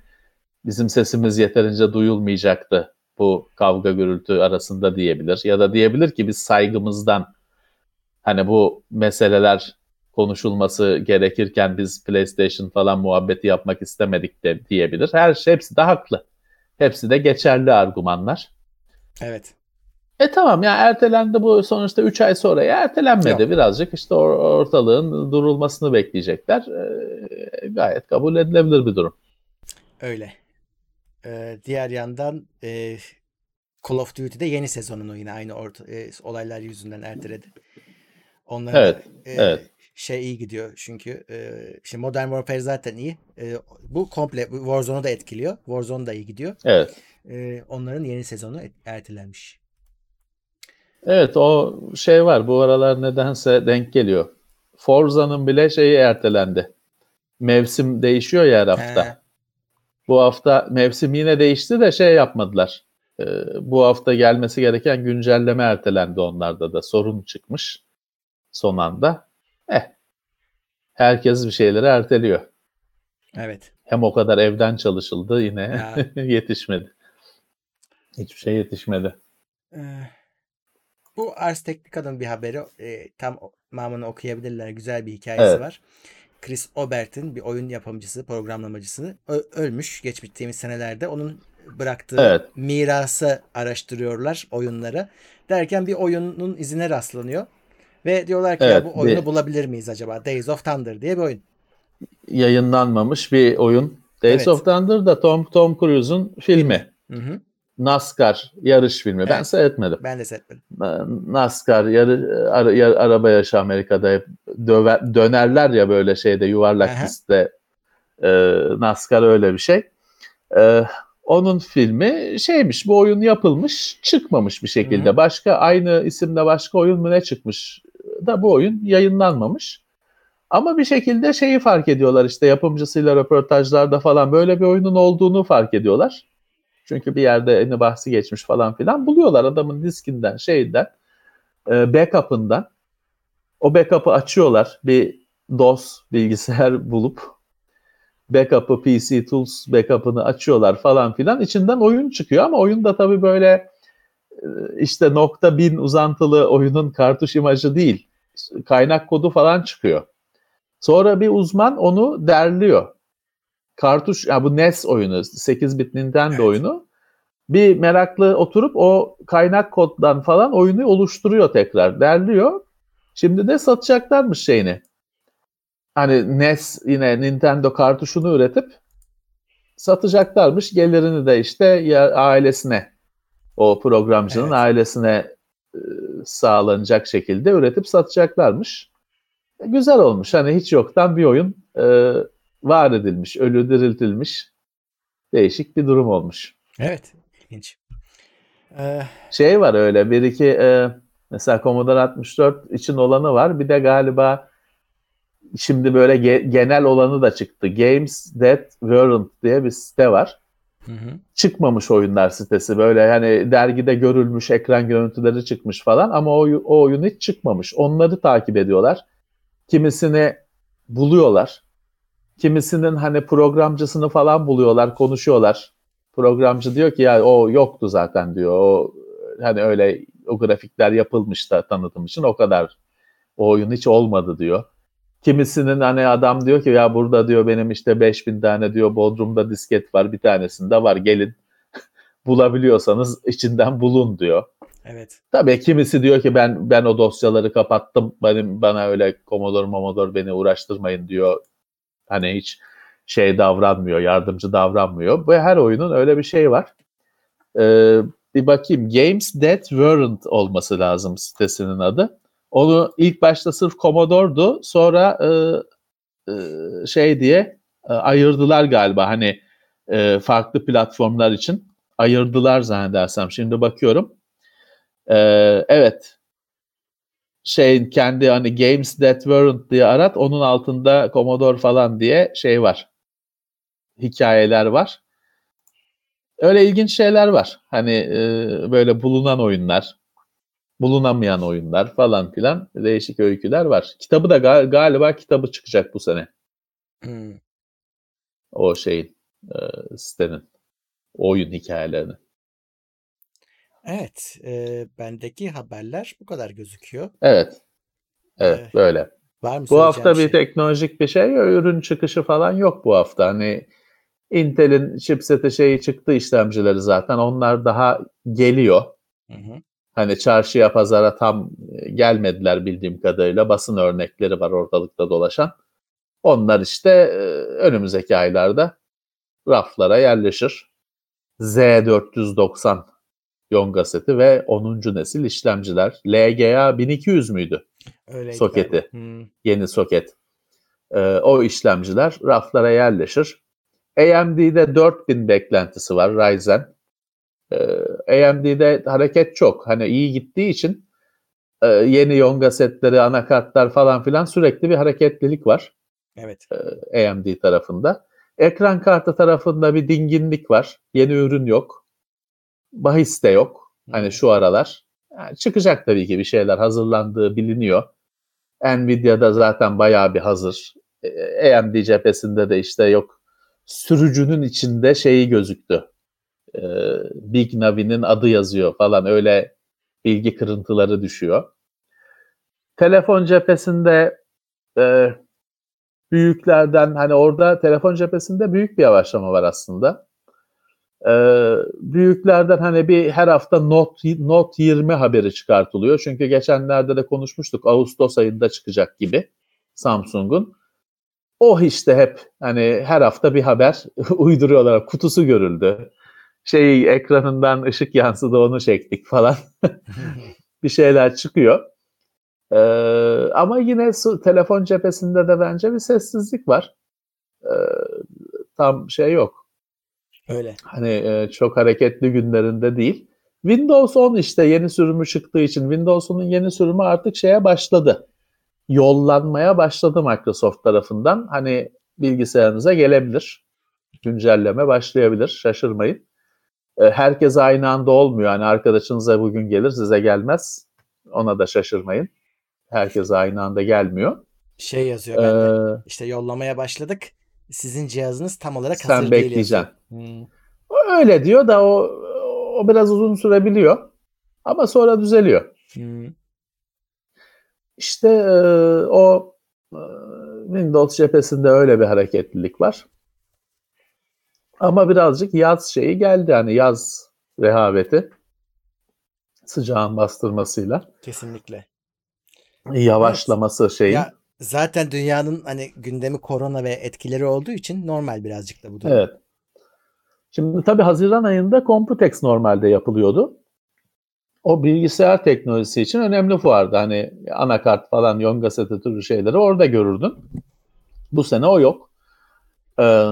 bizim sesimiz yeterince duyulmayacaktı bu kavga gürültü arasında diyebilir. Ya da diyebilir ki biz saygımızdan hani bu meseleler konuşulması gerekirken biz PlayStation falan muhabbeti yapmak istemedik de diyebilir. Her şey hepsi de haklı. Hepsi de geçerli argümanlar. Evet. E tamam ya ertelendi bu sonuçta 3 ay sonra ya ertelenmedi Yok. birazcık işte or- ortalığın durulmasını bekleyecekler. E, gayet kabul edilebilir bir durum. Öyle. Ee, diğer yandan e, Call of Duty'de yeni sezonunu yine aynı orta, e, olaylar yüzünden erteledi. Onların Evet, e, evet. şey iyi gidiyor çünkü e, şimdi Modern Warfare zaten iyi. E, bu komple Warzone'u da etkiliyor. Warzone da iyi gidiyor. Evet. E, onların yeni sezonu ertelenmiş. Evet o şey var bu aralar nedense denk geliyor. Forza'nın bile şeyi ertelendi. Mevsim değişiyor ya her hafta. He. Bu hafta mevsim yine değişti de şey yapmadılar. Ee, bu hafta gelmesi gereken güncelleme ertelendi onlarda da. Sorun çıkmış son anda. Eh, herkes bir şeyleri erteliyor. Evet. Hem o kadar evden çalışıldı yine yetişmedi. Hiçbir şey yetişmedi. Ee, bu Ars Technica'nın bir haberi. E, tam tamamını okuyabilirler. Güzel bir hikayesi Evet. var. Chris Obert'in bir oyun yapımcısı, programlamacısı ölmüş geçtiğimiz senelerde. Onun bıraktığı Evet. mirası araştırıyorlar oyunları. Derken bir oyunun izine rastlanıyor. Ve diyorlar ki ya Evet, bu oyunu bir- bulabilir miyiz acaba? Days of Thunder diye bir oyun. Yayınlanmamış bir oyun. Days Evet. of Thunder da Tom Tom Cruise'un filmi. Hı hı. NASCAR yarış filmi. Ben Evet. seyretmedim. Ben de seyretmedim. NASCAR yarı, ara- yar- araba yarışı Amerika'da hep döver, dönerler ya böyle şeyde yuvarlak Aha. pistte. Ee, NASCAR öyle bir şey. Ee, onun filmi şeymiş bu oyun yapılmış çıkmamış bir şekilde. Hı hı. Başka aynı isimde başka oyun mu ne çıkmış da bu oyun yayınlanmamış. Ama bir şekilde şeyi fark ediyorlar işte yapımcısıyla röportajlarda falan böyle bir oyunun olduğunu fark ediyorlar. Çünkü bir yerde eni bahsi geçmiş falan filan buluyorlar adamın diskinden şeyden e, backup'ından. O backup'ı açıyorlar bir DOS bilgisayar bulup backup'ı PC Tools backup'ını açıyorlar falan filan içinden oyun çıkıyor ama oyunda tabii böyle e, işte nokta bin uzantılı oyunun kartuş imajı değil kaynak kodu falan çıkıyor. Sonra bir uzman onu derliyor. Kartuş, ya bu NES oyunu, 8 bit Nintendo Evet. oyunu. Bir meraklı oturup o kaynak koddan falan oyunu oluşturuyor tekrar, derliyor. Şimdi de satacaklarmış şeyini. Hani NES yine Nintendo kartuşunu üretip satacaklarmış. Gelirini de işte ya ailesine, o programcının Evet. ailesine e, sağlanacak şekilde üretip satacaklarmış. E, Güzel olmuş. Hani hiç yoktan bir oyun e, var edilmiş, ölü diriltilmiş. Değişik bir durum olmuş. Evet. ilginç. Ee, Şey var öyle bir iki e, mesela Commodore 64 için olanı var. Bir de galiba şimdi böyle ge- genel olanı da çıktı. Games That Weren't diye bir site var. hı hı. çıkmamış oyunlar sitesi. Böyle yani dergide görülmüş ekran görüntüleri çıkmış falan ama o, o oyun hiç çıkmamış. Onları takip ediyorlar. Kimisini buluyorlar. Kimisinin hani programcısını falan buluyorlar, konuşuyorlar. Programcı diyor ki ya o yoktu zaten diyor. O hani öyle o grafikler yapılmış da tanıtım için o kadar. O oyun hiç olmadı diyor. Kimisinin hani adam diyor ki ya burada diyor benim işte 5000 tane diyor Bodrum'da disket var bir tanesinde var gelin bulabiliyorsanız içinden bulun diyor. Evet. Tabii kimisi diyor ki ben ben o dosyaları kapattım. Benim bana öyle Commodore Momodor beni uğraştırmayın diyor. Hani hiç şey davranmıyor, yardımcı davranmıyor. Bu her oyunun öyle bir şey var. Ee, bir bakayım. Games That Weren't olması lazım sitesinin adı. Onu ilk başta sırf Commodore'du. Sonra e, e, şey diye e, ayırdılar galiba. Hani e, farklı platformlar için ayırdılar zannedersem. Şimdi bakıyorum. Ee, evet. Şeyin kendi hani Games That Weren't diye arat. Onun altında Commodore falan diye şey var. Hikayeler var. Öyle ilginç şeyler var. Hani e, böyle bulunan oyunlar, bulunamayan oyunlar falan filan değişik öyküler var. Kitabı da gal- galiba kitabı çıkacak bu sene. Hmm. O şeyin e, sitenin oyun hikayelerini. Evet. e, bendeki haberler bu kadar gözüküyor. Evet. Evet Evet. böyle. Var mı Bu hafta bir şey? teknolojik bir şey, ürün çıkışı falan yok bu hafta. Hani Intel'in chipseti şeyi çıktı işlemcileri zaten. Onlar daha geliyor. Hı hı. Hani çarşıya, pazara tam gelmediler bildiğim kadarıyla. Basın örnekleri var ortalıkta dolaşan. Onlar işte önümüzdeki aylarda raflara yerleşir. Z490 Yonga seti ve 10. nesil işlemciler. LGA 1200 müydü? Öyleydi Soketi. Hmm. yeni soket. Ee, o işlemciler raflara yerleşir. AMD'de 4000 beklentisi var Ryzen. Ee, AMD'de hareket çok. Hani iyi gittiği için e, yeni Yonga setleri, anakartlar falan filan sürekli bir hareketlilik var Evet. e, AMD tarafında. Ekran kartı tarafında bir dinginlik var. Yeni ürün yok. Bahis de yok. Hani şu aralar. Yani çıkacak tabii ki bir şeyler hazırlandığı biliniyor. Nvidia'da zaten bayağı bir hazır. E, AMD cephesinde de işte yok sürücünün içinde şeyi gözüktü. E, Big Navi'nin adı yazıyor falan öyle bilgi kırıntıları düşüyor. Telefon cephesinde e, büyüklerden hani orada telefon cephesinde büyük bir yavaşlama var aslında. E, büyüklerden hani bir her hafta Note, Note 20 haberi çıkartılıyor. Çünkü geçenlerde de konuşmuştuk Ağustos ayında çıkacak gibi Samsung'un. O işte hep hani her hafta bir haber uyduruyorlar. Kutusu görüldü. Şey ekranından ışık yansıdı onu çektik falan. bir şeyler çıkıyor. Ee, ama yine su, telefon cephesinde de bence bir sessizlik var. Ee, tam şey yok. Öyle. Hani e, çok hareketli günlerinde değil. Windows 10 işte yeni sürümü çıktığı için Windows 10'un yeni sürümü artık şeye başladı. Yollanmaya başladı Microsoft tarafından. Hani bilgisayarınıza gelebilir. Güncelleme başlayabilir. Şaşırmayın. E, herkes aynı anda olmuyor. Hani arkadaşınıza bugün gelir size gelmez. Ona da şaşırmayın. Herkes aynı anda gelmiyor. Şey yazıyor bende. Ee, İşte yollamaya başladık. Sizin cihazınız tam olarak sen hazır değil bekleyeceksin. yazıyor. Hmm. O Öyle diyor da o o biraz uzun sürebiliyor. Ama sonra düzeliyor. Hmm. İşte e, o e, Windows cephesinde öyle bir hareketlilik var. Ama birazcık yaz şeyi geldi. Hani yaz rehaveti sıcağın bastırmasıyla Kesinlikle. yavaşlaması şeyin. Ya zaten dünyanın hani gündemi korona ve etkileri olduğu için normal birazcık da bu durum. Evet. Şimdi tabii Haziran ayında Computex normalde yapılıyordu. O bilgisayar teknolojisi için önemli fuardı. Hani anakart falan, Yonga seti şeyleri orada görürdün. Bu sene o yok. Ee,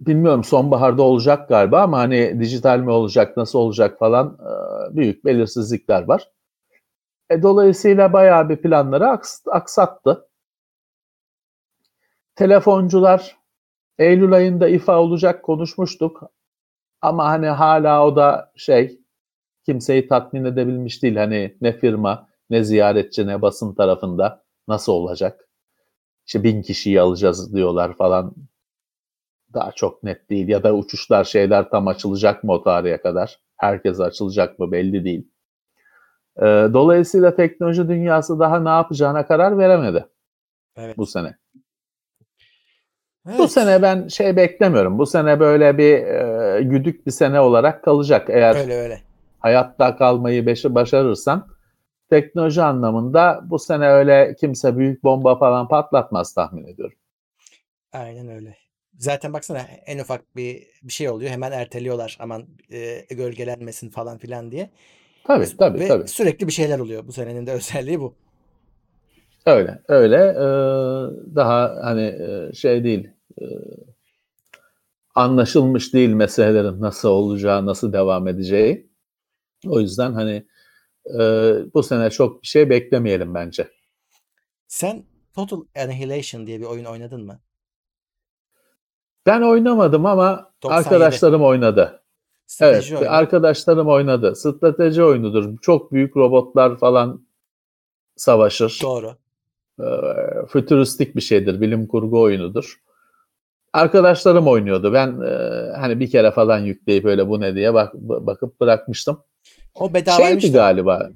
bilmiyorum sonbaharda olacak galiba ama hani dijital mi olacak, nasıl olacak falan e, büyük belirsizlikler var. E, dolayısıyla bayağı bir planları aks- aksattı. Telefoncular Eylül ayında ifa olacak konuşmuştuk. Ama hani hala o da şey kimseyi tatmin edebilmiş değil. Hani ne firma ne ziyaretçi ne basın tarafında nasıl olacak? İşte bin kişiyi alacağız diyorlar falan. Daha çok net değil. Ya da uçuşlar şeyler tam açılacak mı o tarihe kadar? Herkes açılacak mı belli değil. Ee, dolayısıyla teknoloji dünyası daha ne yapacağına karar veremedi Evet. bu sene. Bu Evet. sene ben şey beklemiyorum. Bu sene böyle bir e, güdük bir sene olarak kalacak. Eğer öyle öyle. hayatta kalmayı başarırsan teknoloji anlamında bu sene öyle kimse büyük bomba falan patlatmaz tahmin ediyorum. Aynen öyle. Zaten baksana en ufak bir bir şey oluyor hemen erteliyorlar aman e, gölgelenmesin falan filan diye. Tabii tabii Ve tabii. sürekli bir şeyler oluyor. Bu senenin de özelliği bu. Öyle öyle Ee, daha hani e, şey değil e, anlaşılmış değil meselelerin nasıl olacağı nasıl devam edeceği. O yüzden hani e, bu sene çok bir şey beklemeyelim bence. Sen Total Annihilation diye bir oyun oynadın mı? Ben oynamadım ama 97. arkadaşlarım oynadı. Evet, oyunu. arkadaşlarım oynadı. Strateji oyunudur. Çok büyük robotlar falan savaşır. Doğru. Ee, fütüristik bir şeydir. Bilim kurgu oyunudur. Arkadaşlarım oynuyordu. Ben e, hani bir kere falan yükleyip öyle bu ne diye bak, bakıp bırakmıştım. O bedavaymış Şeydi galiba.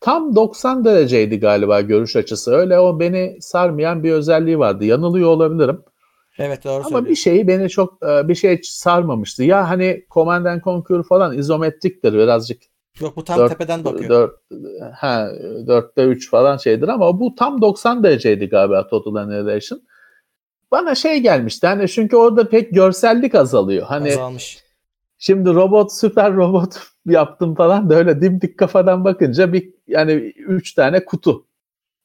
Tam 90 dereceydi galiba görüş açısı. Öyle o beni sarmayan bir özelliği vardı. Yanılıyor olabilirim. Evet doğru Ama bir şeyi beni çok e, bir şey sarmamıştı. Ya hani Command and Conquer falan izometriktir birazcık. Yok bu tam Dört- tepeden bakıyor. Dört, ha, 4'te 3 falan şeydir ama bu tam 90 dereceydi galiba Total Annihilation. Bana şey gelmişti hani çünkü orada pek görsellik azalıyor. Hani Azalmış. şimdi robot süper robot yaptım falan da öyle dimdik kafadan bakınca bir yani 3 tane kutu.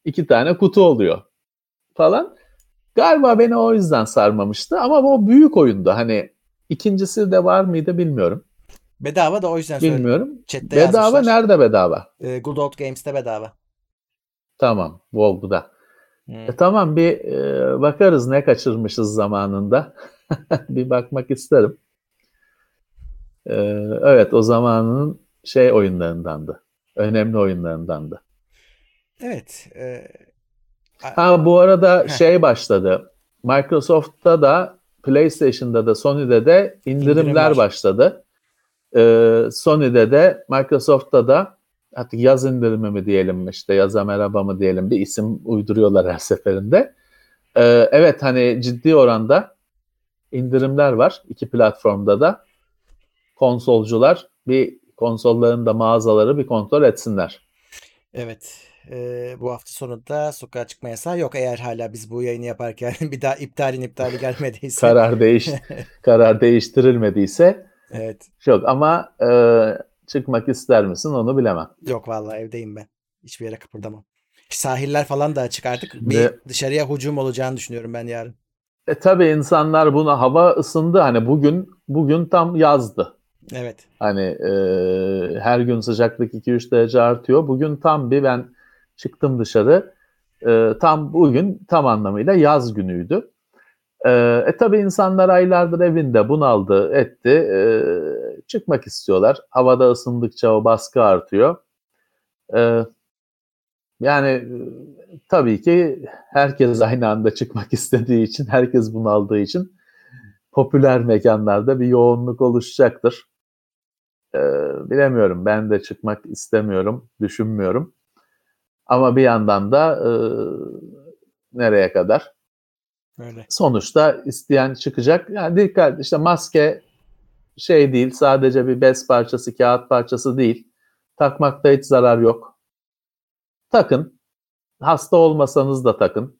2 tane kutu oluyor falan. Galiba beni o yüzden sarmamıştı ama bu büyük oyundu. Hani ikincisi de var mıydı bilmiyorum. Bedava da o yüzden söyledim. Bilmiyorum. Chat'te Bedava yazmışlar. nerede bedava? Ee, Good Old Games'te bedava. Tamam. WoW'da. Hmm. E, tamam bir e, bakarız ne kaçırmışız zamanında. bir bakmak isterim. E, evet o zamanın şey oyunlarındandı. Önemli oyunlarındandı. Evet. e, Ha bu arada şey başladı. Microsoft'ta da PlayStation'da da Sony'de de indirimler İndirim başladı. Ee, Sony'de de Microsoft'ta da artık yaz indirimi mi diyelim işte yaza merhaba mı diyelim bir isim uyduruyorlar her seferinde. Ee, evet hani ciddi oranda indirimler var iki platformda da. Konsolcular bir konsolların da mağazaları bir kontrol etsinler. Evet. Bu hafta sonu da sokağa çıkma yasağı yok. Eğer hala biz bu yayını yaparken bir daha iptalin iptali gelmediyse. Karar değiş karar değiştirilmediyse evet. yok ama e, çıkmak ister misin onu bilemem. Yok vallahi evdeyim ben. Hiçbir yere kıpırdamam. Sahiller falan da açık artık. Bir Ve- dışarıya hücum olacağını düşünüyorum ben yarın. E tabii insanlar buna hava ısındı hani bugün bugün tam yazdı. Evet. Hani e, her gün sıcaklık 2-3 derece artıyor. Bugün tam bir ben çıktım dışarı. E, tam bugün tam anlamıyla yaz günüydü. E, e tabii insanlar aylardır evinde bunaldı, etti. E, çıkmak istiyorlar. Havada ısındıkça o baskı artıyor. E, yani tabii ki herkes aynı anda çıkmak istediği için, herkes bunaldığı için popüler mekanlarda bir yoğunluk oluşacaktır. Ee, bilemiyorum. Ben de çıkmak istemiyorum, düşünmüyorum. Ama bir yandan da e, nereye kadar? Öyle. Sonuçta isteyen çıkacak. Yani dikkat işte maske şey değil, sadece bir bez parçası, kağıt parçası değil. Takmakta hiç zarar yok. Takın. Hasta olmasanız da takın.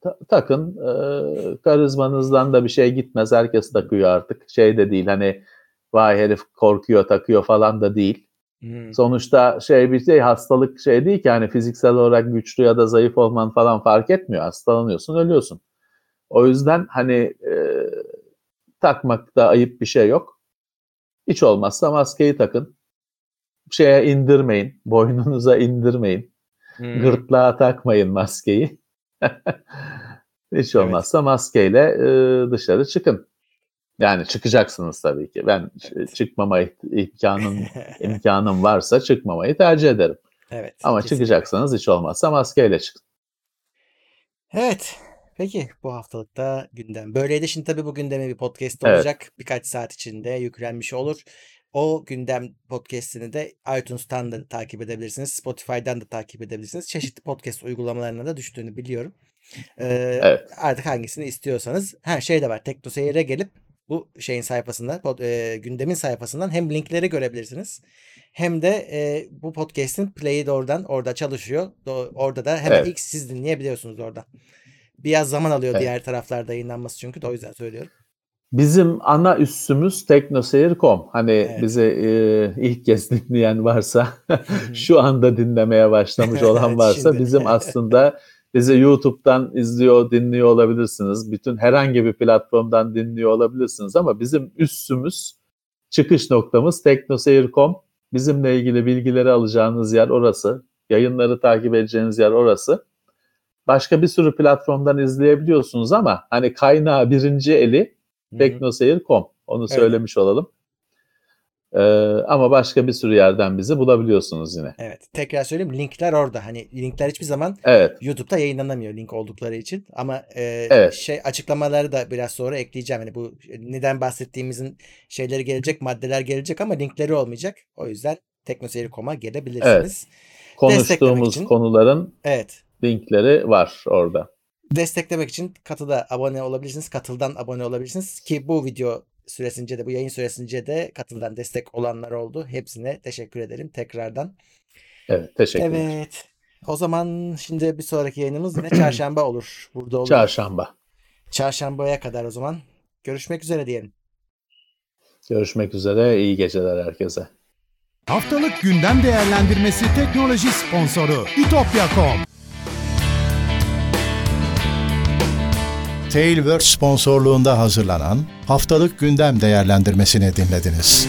Ta- takın. Ee, karizmanızdan da bir şey gitmez. Herkes takıyor artık. Şey de değil hani vay herif korkuyor takıyor falan da değil. Hmm. Sonuçta şey bir şey hastalık şey değil ki hani fiziksel olarak güçlü ya da zayıf olman falan fark etmiyor. Hastalanıyorsun, ölüyorsun. O yüzden hani e, takmakta ayıp bir şey yok. Hiç olmazsa maskeyi takın. Şeye indirmeyin, boynunuza indirmeyin. Hmm. Gırtlağa takmayın maskeyi. Hiç Evet. olmazsa maskeyle e, dışarı çıkın. Yani çıkacaksınız tabii ki. Ben ç- çıkmama iht- imkanım imkanım varsa çıkmamayı tercih ederim. evet. Ama kesinlikle. çıkacaksanız hiç olmazsa maskeyle çıkın. Evet. Peki bu haftalıkta gündem. Böyleydi. Şimdi tabii bu gündeme bir podcast Evet. olacak. Birkaç saat içinde yüklenmiş olur. O gündem podcastini de iTunes'tan da takip edebilirsiniz. Spotify'dan da takip edebilirsiniz. Çeşitli podcast uygulamalarına da düştüğünü biliyorum. Ee, Evet. Artık hangisini istiyorsanız. Ha şey de var. TeknoSeyir'e gelip bu şeyin sayfasında, pod- e, gündemin sayfasından hem linkleri görebilirsiniz. Hem de e, bu podcast'in play'i de oradan orada çalışıyor. Do- orada da hemen Evet. ilk siz dinleyebiliyorsunuz oradan. Biraz zaman alıyor Evet. diğer taraflarda yayınlanması çünkü de o yüzden söylüyorum. Bizim ana üssümüz teknoseyir.com. Hani Evet. bizi e, ilk kez dinleyen varsa, şu anda dinlemeye başlamış olan varsa bizim aslında bizi YouTube'dan izliyor, dinliyor olabilirsiniz. Bütün herhangi bir platformdan dinliyor olabilirsiniz ama bizim üssümüz, çıkış noktamız teknoseyir.com. Bizimle ilgili bilgileri alacağınız yer orası. Yayınları takip edeceğiniz yer orası. Başka bir sürü platformdan izleyebiliyorsunuz ama hani kaynağı birinci eli teknoseyir.com. Onu Öyle. söylemiş olalım. Ee, ama başka bir sürü yerden bizi bulabiliyorsunuz yine. Evet. Tekrar söyleyeyim linkler orada. Hani linkler hiçbir zaman Evet, YouTube'da yayınlanamıyor link oldukları için. Ama e, Evet. şey açıklamaları da biraz sonra ekleyeceğim. Hani bu neden bahsettiğimizin şeyleri gelecek, maddeler gelecek ama linkleri olmayacak. O yüzden teknoseyir.com'a gelebilirsiniz. konuştuğumuz için- konuların Evet. linkleri var orada. Desteklemek için Katı'da abone olabilirsiniz. Katıl'dan abone olabilirsiniz. Ki bu video süresince de bu yayın süresince de Katıl'dan destek olanlar oldu. Hepsine teşekkür ederim tekrardan. Evet, teşekkürler. Evet. O zaman şimdi bir sonraki yayınımız yine çarşamba olur. Burada olur. Çarşamba. Çarşambaya kadar o zaman. Görüşmek üzere diyelim. Görüşmek üzere. İyi geceler herkese. Haftalık gündem değerlendirmesi teknoloji sponsoru itopya.com. Tailwords sponsorluğunda hazırlanan haftalık gündem değerlendirmesini dinlediniz.